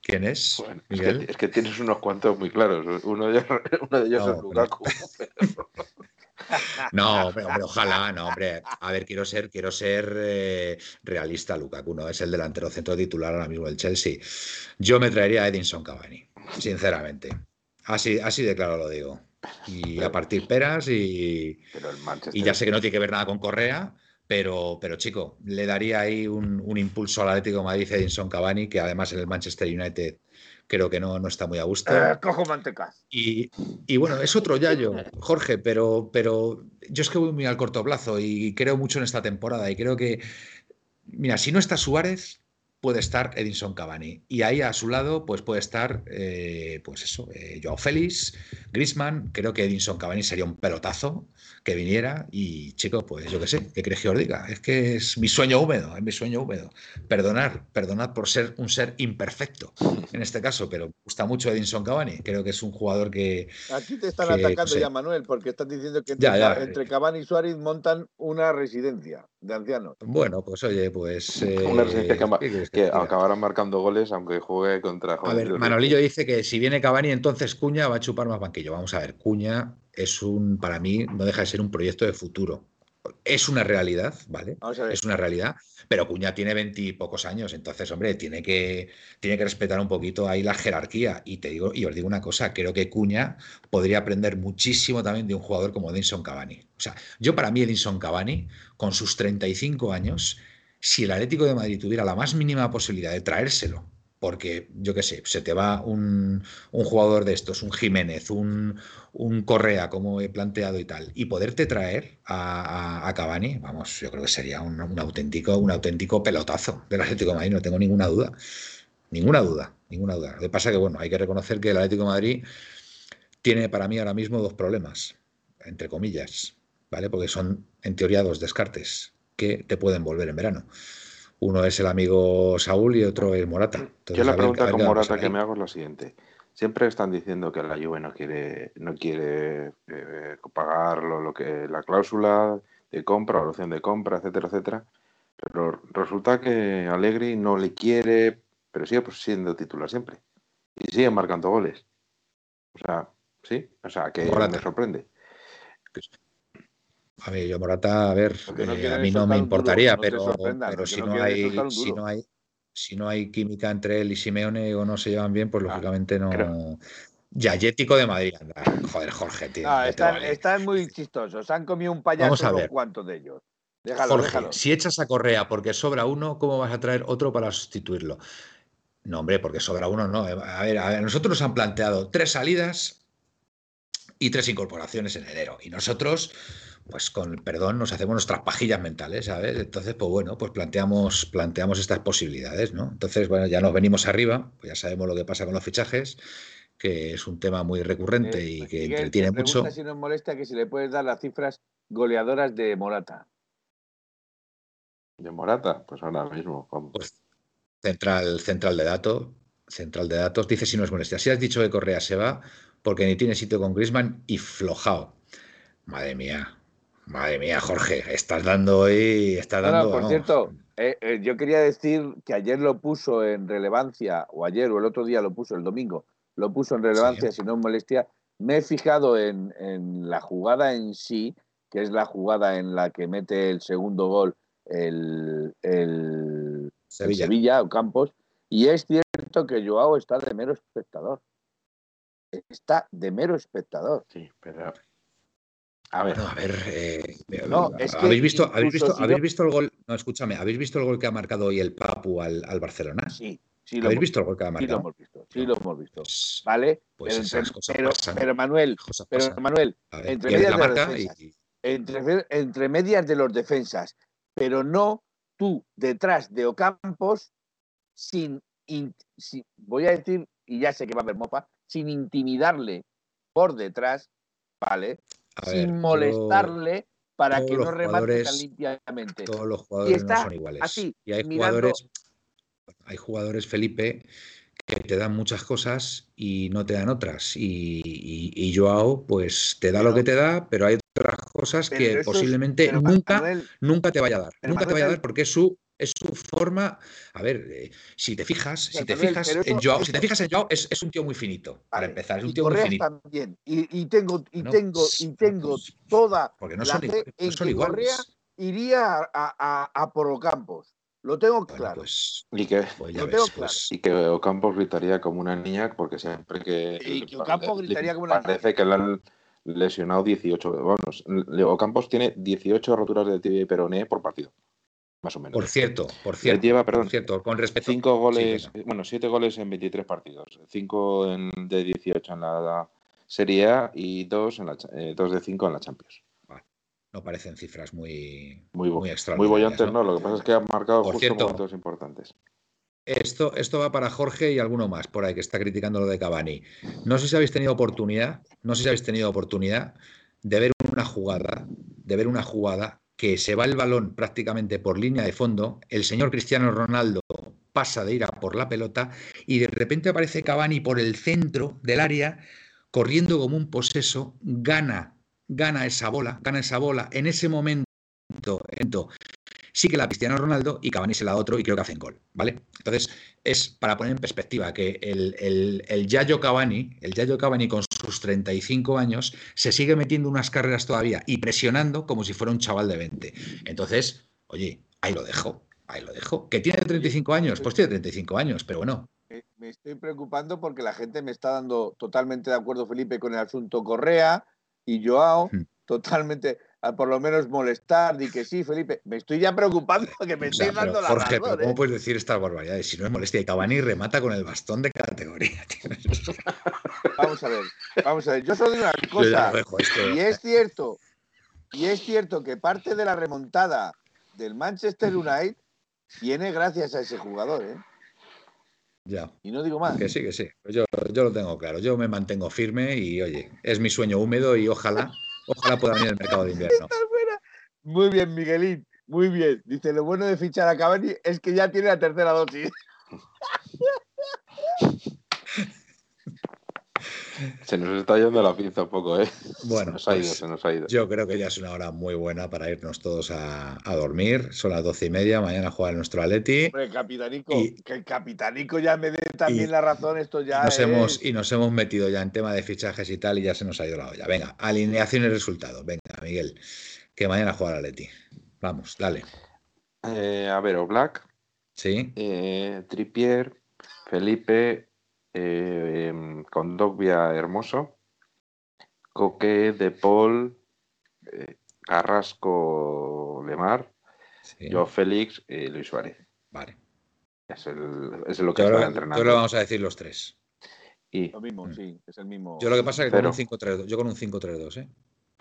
¿Quién es? Bueno, es, que, es que tienes unos cuantos muy claros. Uno de ellos, uno de ellos No, es Lukaku. No, hombre, hombre, ojalá, no, hombre. A ver, quiero ser, quiero ser eh, realista, Lukaku, no es el delantero centro titular ahora mismo del Chelsea. Yo me traería a Edinson Cavani, sinceramente. Así, así de claro lo digo. Y a partir peras y, Pero el Manchester. y ya sé que no tiene que ver nada con Correa, pero, pero chico, le daría ahí un, un impulso al Atlético de Madrid Edinson Cavani, que además en el Manchester United creo que no, no está muy a gusto. Eh, cojo mantecas. Y, y bueno, es otro Yayo, Jorge, pero, pero yo es que voy muy al corto plazo y creo mucho en esta temporada y creo que, mira, si no está Suárez, puede estar Edinson Cavani y ahí a su lado pues puede estar, eh, pues eso, eh, Joao Félix, Griezmann, creo que Edinson Cavani sería un pelotazo que viniera y chicos, pues yo qué sé, ¿qué crees que os diga? Es que es mi sueño húmedo, es mi sueño húmedo. Perdonar, perdonad por ser un ser imperfecto en este caso, pero me gusta mucho Edinson Cavani, creo que es un jugador que, Aquí te están que, no atacando sé. ya, Manuel, porque están diciendo que entre, Ya, ya. entre Cavani y Suárez montan una residencia de ancianos. Bueno, pues oye, pues. eh, Una residencia que, acabarán marcando goles aunque juegue contra A ver, Manolillo dice que si viene Cavani, entonces Cuña va a chupar más banquillo. Vamos a ver, Cuña es un, para mí, no deja de ser un proyecto de futuro. Es una realidad, ¿vale? Vamos a ver. Es una realidad, pero Cuña tiene veintipocos años, entonces, hombre, tiene que, tiene que respetar un poquito ahí la jerarquía. Y te digo, y os digo una cosa, creo que Cuña podría aprender muchísimo también de un jugador como Edinson Cavani. O sea, yo para mí Edinson Cavani, con sus 35 años, si el Atlético de Madrid tuviera la más mínima posibilidad de traérselo, porque yo qué sé, se te va un, jugador de estos, un Jiménez, un, un Correa, como he planteado y tal, y poderte traer a, a- Cavani, vamos, yo creo que sería un, un auténtico, un auténtico pelotazo del Atlético de Madrid, no tengo ninguna duda. Ninguna duda, ninguna duda. Lo que pasa que, bueno, hay que reconocer que el Atlético de Madrid tiene para mí ahora mismo dos problemas, entre comillas, ¿vale? Porque son, en teoría, dos descartes que te pueden volver en verano. Uno es el amigo Saúl y otro es Morata. Entonces, Yo la pregunta ver con Morata que me hago es la siguiente. Siempre están diciendo que la Juve no quiere, no quiere eh, pagar lo, lo que la cláusula de compra o la opción de compra, etcétera, etcétera. Pero resulta que Allegri no le quiere, pero sigue pues, siendo titular siempre. Y sigue marcando goles. O sea, sí, o sea, que Morata. me sorprende. A ver, yo Morata, a ver, no eh, a mí no me duro, importaría, no pero, pero si no hay, si no hay, si no hay química entre él y Simeone o no se llevan bien, pues Ah, lógicamente no. creo- Yayético de Madrid, anda. Joder, Jorge, tío. No, están, vale. están muy chistosos. Han comido un payaso Vamos a ver. cuantos de ellos. Déjalo, Jorge, déjalo. si echas a Correa porque sobra uno, ¿cómo vas a traer otro para sustituirlo? No, hombre, porque sobra uno, no. A ver, a ver, nosotros nos han planteado tres salidas y tres incorporaciones en enero. Y nosotros, pues con perdón, nos hacemos nuestras pajillas mentales, ¿sabes? Entonces, pues bueno, pues planteamos, planteamos estas posibilidades, ¿no? Entonces, bueno, ya nos venimos arriba, pues ya sabemos lo que pasa con los fichajes, que es un tema muy recurrente Eh, y que Miguel, entretiene te mucho. si nos molesta que si le puedes dar las cifras goleadoras de Morata. De Morata, pues ahora mismo. vamos. Pues central, central de datos, central de datos, dice si no es molestia. Si has dicho que Correa se va porque ni tiene sitio con Griezmann y flojao. Madre mía, madre mía, Jorge, estás dando hoy, estás No, no, dando. por vamos. cierto, eh, eh, yo quería decir que ayer lo puso en relevancia, o ayer o el otro día lo puso, el domingo, lo puso en relevancia, si no es molestia. Me he fijado en, en la jugada en sí, que es la jugada en la que mete el segundo gol el, el, el Sevilla. Sevilla o Campos, y es cierto que Joao está de mero espectador. Está de mero espectador. Sí, pero. A ver, Bueno, a ver, eh, No, es que ¿habéis, visto, ¿habéis, visto, si ¿habéis no- visto el gol? No, escúchame, ¿habéis visto el gol que ha marcado hoy el Papu al, al Barcelona? Sí, sí lo, ¿Habéis hemos, visto el gol que ha sí lo marcado? hemos visto. Sí lo hemos visto. Pues, ¿Vale? pues pero, esas cosas pero, pasan. pero, Manuel, cosas pero pasan. Manuel, ver, entre medias de las marca y, defensas. entre, entre medias de los defensas, pero no tú detrás de Ocampos sin, in- sin- voy a decir, y ya sé que va a haber mofa, sin intimidarle por detrás, ¿vale? A sin molestarle para que no remate tan limpiamente. todos los jugadores está no son iguales. así, y hay mirando- jugadores, hay jugadores, Felipe, que te dan muchas cosas y no te dan otras. Y, y- y Joao, pues te da lo que te da, pero hay otras cosas Pero que es- posiblemente nunca, Manuel, nunca te vaya a dar. nunca te vaya a dar porque es su, es su forma. A ver, eh, si te fijas, si te fijas en Joao, si te fijas en Joao, es, es un tío muy finito, para empezar, es un tío muy finito. también. Y, y tengo, y tengo, y tengo pues, toda Porque no la son, fe iguales, no en son que iguales. Correa iría a, a, a por Ocampos. Lo tengo Bueno, claro. pues, y que, pues Lo ves, tengo pues, y que Ocampos gritaría como una niña, porque siempre que. Y que Ocampos le- gritaría como una niña. Parece que le han lesionado 18. Vamos, Ocampos tiene 18 roturas de tibia y peroné por partido. Más o menos. Por cierto, por cierto, lleva, por perdón, cierto, con respecto. Cinco goles, bueno, siete goles en 23 partidos. Cinco en- de 18 en la Serie A y dos, en la, eh, dos de cinco en la Champions. no parecen cifras muy, Muy, muy muy extraordinarias. bollantes, ¿no? ¿no? Lo que pasa es que han marcado Por justo cierto, momentos importantes. Esto, esto va para Jorge y alguno más por ahí que está criticando lo de Cavani. No sé si habéis tenido oportunidad, no sé si habéis tenido oportunidad de ver una jugada, de ver una jugada que se va el balón prácticamente por línea de fondo, el señor Cristiano Ronaldo pasa de ir a por la pelota y de repente aparece Cavani por el centro del área corriendo como un poseso, gana, gana esa bola, gana esa bola en ese momento, sí que la Cristiano Ronaldo y Cavani se la otro y creo que hacen gol, ¿vale? Entonces, es para poner en perspectiva que el, el, el Yayo Cavani, el Yayo Cavani con sus 35 años, se sigue metiendo unas carreras todavía y presionando como si fuera un chaval de 20. Entonces, oye, ahí lo dejo, ahí lo dejo. ¿Que tiene 35 años? Pues tiene 35 años, pero bueno. Me, estoy preocupando porque la gente me está dando totalmente de acuerdo, Felipe, con el asunto Correa y Joao. Totalmente, a por lo menos molestar, di que sí, Felipe. Me estoy ya preocupando que me O sea, estoy pero, dando la Jorge, pero razón. ¿cómo ¿eh? puedes decir estas barbaridades? Si no es molestia, y Cavani remata con el bastón de categoría. Vamos a ver, vamos a ver. Yo solo digo una cosa. esto. Y es cierto, y es cierto que parte de la remontada del Manchester United viene gracias a ese jugador, ¿eh? Ya. Y no digo más. Que sí, que sí. Yo, yo lo tengo claro. Yo me mantengo firme y, oye, es mi sueño húmedo y ojalá, ojalá pueda venir el mercado de invierno. Muy bien, Miguelín. Muy bien. Dice, lo bueno de fichar a Cavani es que ya tiene la tercera dosis. Se nos está yendo la pinza un poco, ¿eh? se Bueno, nos ha ido, pues, se nos ha ido. yo creo que ya es una hora muy buena para irnos todos a, a dormir. Son las doce y media. Mañana juega nuestro Atleti. Hombre, Capitanico, Y- que el Capitanico ya me dé también y- la razón, esto ya Nos es... hemos, y nos hemos metido ya en tema de fichajes y tal y ya se nos ha ido la olla. Venga, alineación y resultado. Venga, Miguel, que mañana juega el Atleti. Vamos, dale. Eh, a ver, Oblak, ¿Sí? eh, Trippier, Felipe, eh, em, Condogbia Hermoso, Coque, De Paul, eh, Carrasco, Lemar, Sí, yo Félix y Luis Suárez. Vale. Es, el, es lo que Yo está lo, entrenando. yo lo vamos a decir los tres. Y Lo mismo, Mm. sí, es el mismo. Yo lo que pasa es que Pero- con un 5-3-2, yo con un 5-3-2, ¿eh?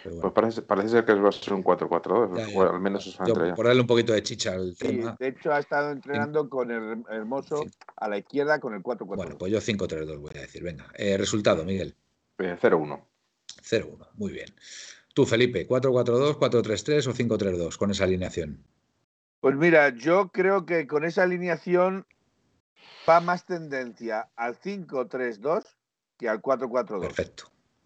Pero bueno, pues parece, parece ser que va a ser un 4-4-2, ya, ya. o al menos eso Yo, por darle un poquito de chicha al Sí, tema. de hecho ha estado entrenando con el hermoso Sí. a la izquierda con el 4-4. Bueno, pues yo 5-3-2 voy a decir. Venga, Eh, resultado, Miguel. Eh, 0-1. 0-1. Muy bien. Tú, Felipe, 4-4-2, 4-3-3 o 5-3-2 con esa alineación. Pues mira, yo creo que con esa alineación va más tendencia al 5-3-2 que al 4-4-2. Perfecto.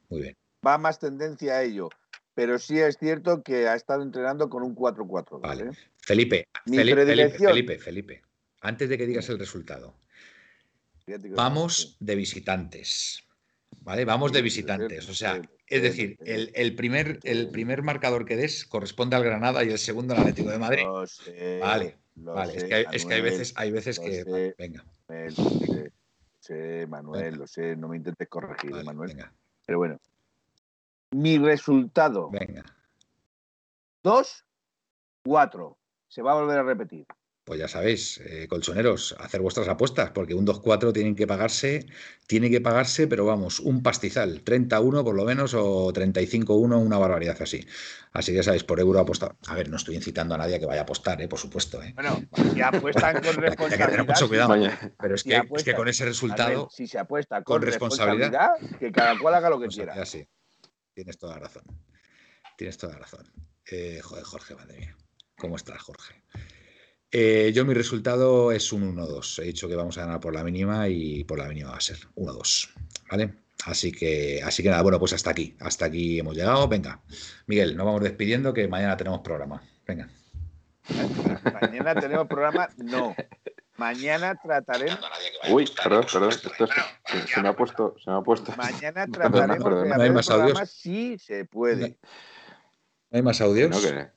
Muy bien. Va más tendencia a ello. Pero sí es cierto que ha estado entrenando con un 4-4-2. Vale. ¿eh? Felipe, Mi Felipe, Felipe. Felipe, Felipe, antes de que digas el resultado, vamos de visitantes. ¿Vale? Vamos de visitantes. O sea, es decir, el, el primer, el primer marcador que des corresponde al Granada y el segundo al Atlético de Madrid. Sé, Vale, Vale, es que hay, es que hay veces, hay veces que. sé. Venga, Manuel, sé, lo sé, Manuel, Venga. lo sé, no me intentes corregir, vale, Manuel. venga, Pero bueno. Mi resultado, venga. 2, 4. Se va a volver a repetir. Pues ya sabéis, eh, colchoneros, hacer vuestras apuestas, porque un 2-4 tienen que pagarse, tiene que pagarse, pero vamos, un pastizal, 31 por lo menos o 35-1, una barbaridad así. Así que sabéis, por euro apostar. A ver, no estoy incitando a nadie a que vaya a apostar, eh, por supuesto, eh. Bueno, si apuestan con Hay que tener responsabilidad. mucho cuidado. Pero es si que, es apuestas- que con ese resultado, si se apuesta con con, responsabilidad, responsabilidad, que cada cual haga lo que pues quiera. ya sí, tienes toda la razón. Tienes toda la razón. Eh, joder, Jorge, madre mía. ¿Cómo estás, Jorge? Eh, yo mi resultado es un 1-2. He dicho que vamos a ganar por la mínima y por la mínima va a ser 1-2. ¿Vale? Así que, así que nada, bueno, pues hasta aquí. Hasta aquí hemos llegado. Venga, Miguel, nos vamos despidiendo que mañana tenemos programa. Venga. Mañana tenemos programa, no. Mañana trataremos, Uy, perdón, perdón. Esto es- se, se me ha puesto. Se me ha puesto. mañana trataremos de ¿No hay hacer más el programa audios? si se puede. ¿No hay más audios? No, que-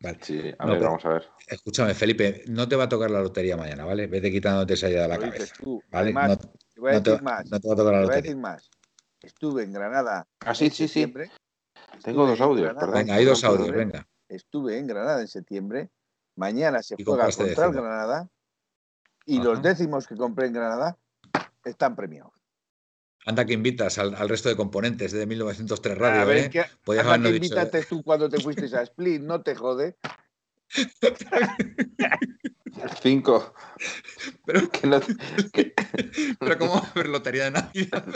Vale. Sí, a No, ver, pero- vamos a ver. Escúchame, Felipe, no te va a tocar la lotería mañana, ¿vale? Vete quitándote esa idea de la cabeza. tú. ¿Vale? Además, No, te voy a no te, decir más. no te va a tocar la Te voy a lotería. decir más. Estuve en Granada. Ah, sí, en sí, sí. Tengo dos audios, perdón. Venga, hay dos perdón, audios, perdón. venga. Estuve en Granada en septiembre. Mañana se juega contra el. Granada. Y Ajá. los décimos que compré en Granada están premiados. Anda que invitas al, al resto de componentes de 1903 Radio, a ver, ¿eh? ¿qué- Podías anda que dicho, ¿eh? invítate tú cuando te fuiste a Split, no te jode. Cinco. Pero, Que no- que- pero ¿cómo va a haber lotería de Navidad?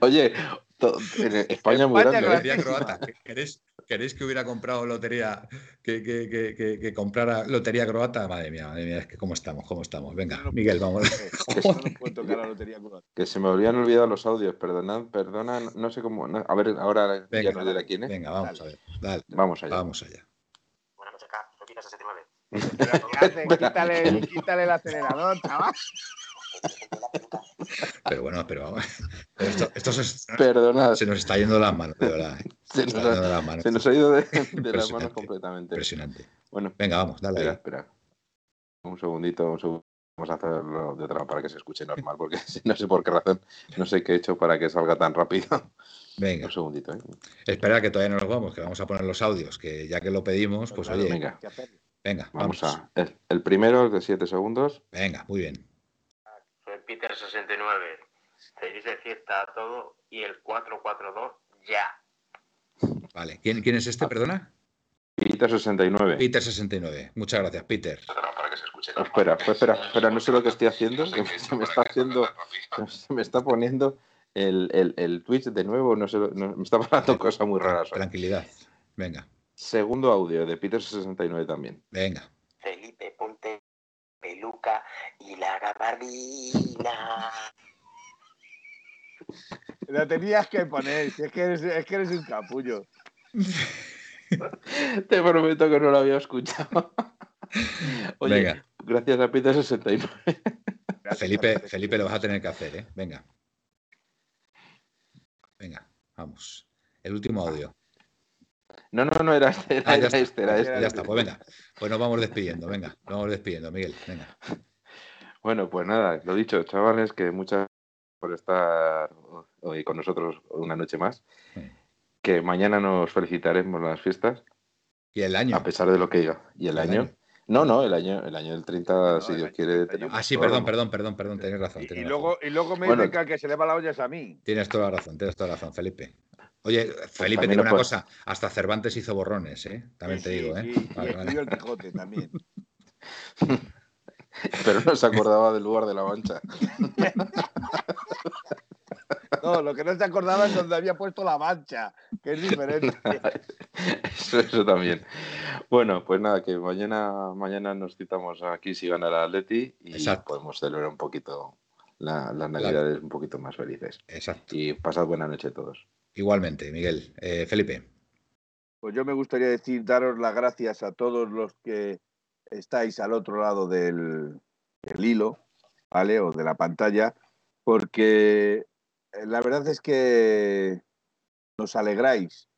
Oye, España muy España grande. ¿eh? lotería grandísima. croata. ¿Qué- ¿Queréis, ¿Queréis que hubiera comprado lotería, que, que, que, que, que comprara lotería croata? Madre mía, madre mía, es que cómo estamos, cómo estamos. Venga, No, no Miguel, vamos. no, no puedo tocar la lotería croata. Que se me habían olvidado los audios, perdonad, perdona, no- no sé cómo. no- a ver, ahora Venga, ya nos dirá quién es. Venga, vamos a ver. Dale, Vamos allá. vamos allá. Buenas noches, K. Pita 69. Pero ¿qué haces? Quítale, quítale el acelerador, chaval. Pero bueno, pero vamos. pero esto, esto se, Perdonad, se nos está yendo de las manos, de verdad. ¿eh? se Se nos, está yendo ha, de las manos. se nos ha ido de, de las manos completamente. Impresionante. Bueno, Venga, vamos, dale. espera, ahí. espera. Un segundito, un. Vamos a hacerlo de otra para que se escuche normal, porque no sé por qué razón, no sé qué he hecho para que salga tan rápido. Venga, Un segundito, ¿eh? espera que todavía no nos vamos, que vamos a poner los audios, que ya que lo pedimos, pues oye, venga. Vamos vamos. a. El, el primero es de 7 segundos. Venga, muy bien. Peter 69. Feliz de fiesta a todos y el 442 ya. Vale, ¿quién, quién es este, perdona? Peter 69. Peter69. Muchas gracias, Peter. Para que se escuche Oh, espera, pues espera, espera, no sé lo que estoy haciendo. que se me está haciendo. Se me está poniendo el, el, el Twitch de nuevo. No sé, no- me está pasando cosas muy raras. hoy. Tranquilidad. Venga, Segundo audio de Peter 69 también. venga. Felipe, ponte peluca y la gabardina. Lo tenías que poner, si es que eres, es que eres un capullo. Te prometo que no lo había escuchado. Oye, Venga. gracias a Peter 69. Gracias, Felipe. Felipe lo vas a tener que hacer, ¿eh? Venga. Venga, vamos. El último audio. No, no, no era este, era, Ah, ya era está. este, era este. Ya está, pues venga. Pues nos vamos despidiendo, venga. Nos vamos despidiendo, Miguel. Venga. Bueno, pues nada, lo dicho, chavales, que muchas gracias por estar hoy con nosotros una noche más. Sí. que mañana nos felicitaremos las fiestas. Y el año. A pesar de lo que diga. ¿Y el, año? No, no, el año, el año del 30, si Dios quiere. Ah, sí, perdón, perdón, perdón, perdón, tienes razón. y, luego, y luego me bueno, que se le va la olla a mí. Tienes toda la razón, tienes toda la razón, Felipe. Oye, Felipe, tiene una cosa, hasta Cervantes hizo borrones, ¿eh? También te digo, ¿eh? Sí, vale, vale. el Quijote también. Pero no se acordaba del lugar de la mancha. No, lo que no se acordaba es donde había puesto la mancha, que es diferente. Eso, eso, también. Bueno, pues nada, que mañana, mañana nos citamos aquí si gana la Atleti y podemos celebrar un poquito las navidades un poquito más felices. Exacto. Y pasad buena noche a todos. Igualmente, Miguel. Eh, Felipe. Pues yo me gustaría decir, daros las gracias a todos los que estáis al otro lado del, del hilo, ¿vale? O de la pantalla, porque eh, la verdad es que nos alegráis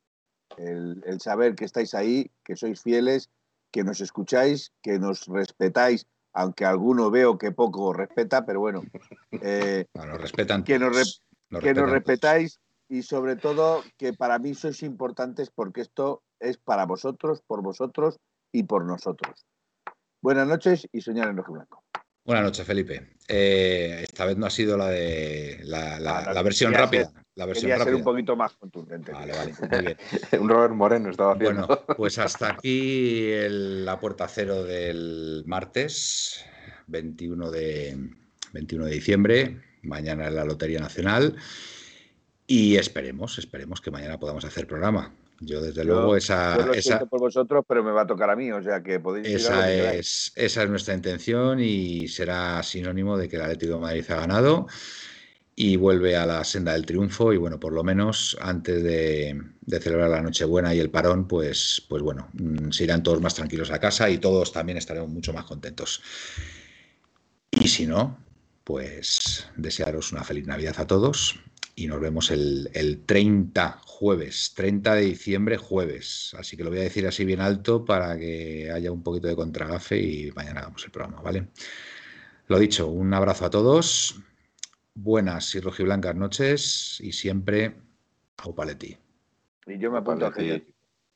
el, el, saber que estáis ahí, que sois fieles, que nos escucháis, que nos respetáis, aunque alguno veo que poco respeta, pero bueno. Eh, respetan que nos, que nos respetáis y sobre todo que para mí sois importantes porque esto es para vosotros, por vosotros y por nosotros. Buenas noches y soñar en rojo blanco. Buenas noches, Felipe. Eh, esta vez no ha sido la de la, la, versión rápida. la versión quería rápida. ser un poquito más contundente. Vale, vale, muy bien. un Robert Moreno estaba haciendo. Bueno, pues hasta aquí el, la puerta cero del martes, 21 de, 21 de diciembre. Mañana es la Lotería Nacional. Y esperemos, esperemos que mañana podamos hacer programa. Yo, desde luego, esa. Yo lo esa por vosotros, pero me va a tocar a mí, o sea que podéis. Esa, es, esa es nuestra intención y será sinónimo de que el Atlético de Madrid ha ganado y vuelve a la senda del triunfo. Y bueno, por lo menos antes de, de celebrar la Nochebuena y el parón, pues, pues bueno, mm, se irán todos más tranquilos a casa y todos también estaremos mucho más contentos. Y si no, pues desearos una feliz Navidad a todos y nos vemos el, el, 30 jueves, 30 de diciembre jueves. Así que lo voy a decir así bien alto para que haya un poquito de contragafe y mañana hagamos el programa, ¿vale? Lo dicho, un abrazo a todos, buenas y rojiblancas noches y siempre a Upaletti. Y yo me apunto a,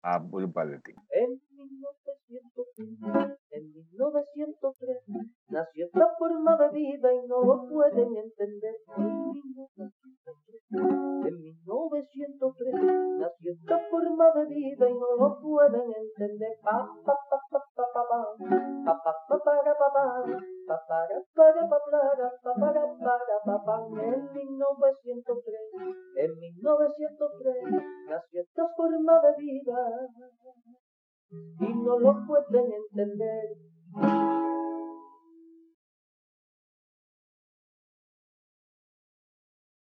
a Upaletti. En 1903 nació esta forma de vida y no lo pueden entender. En 1903 nació esta forma de vida y no lo pueden entender. Pa, pa, pa, pa, pa, pa, pa, pa, pa, pa, pa, pa, pa, pa, pa, pa. En 1903, en 1903 nació esta forma de vida y no lo pueden entender.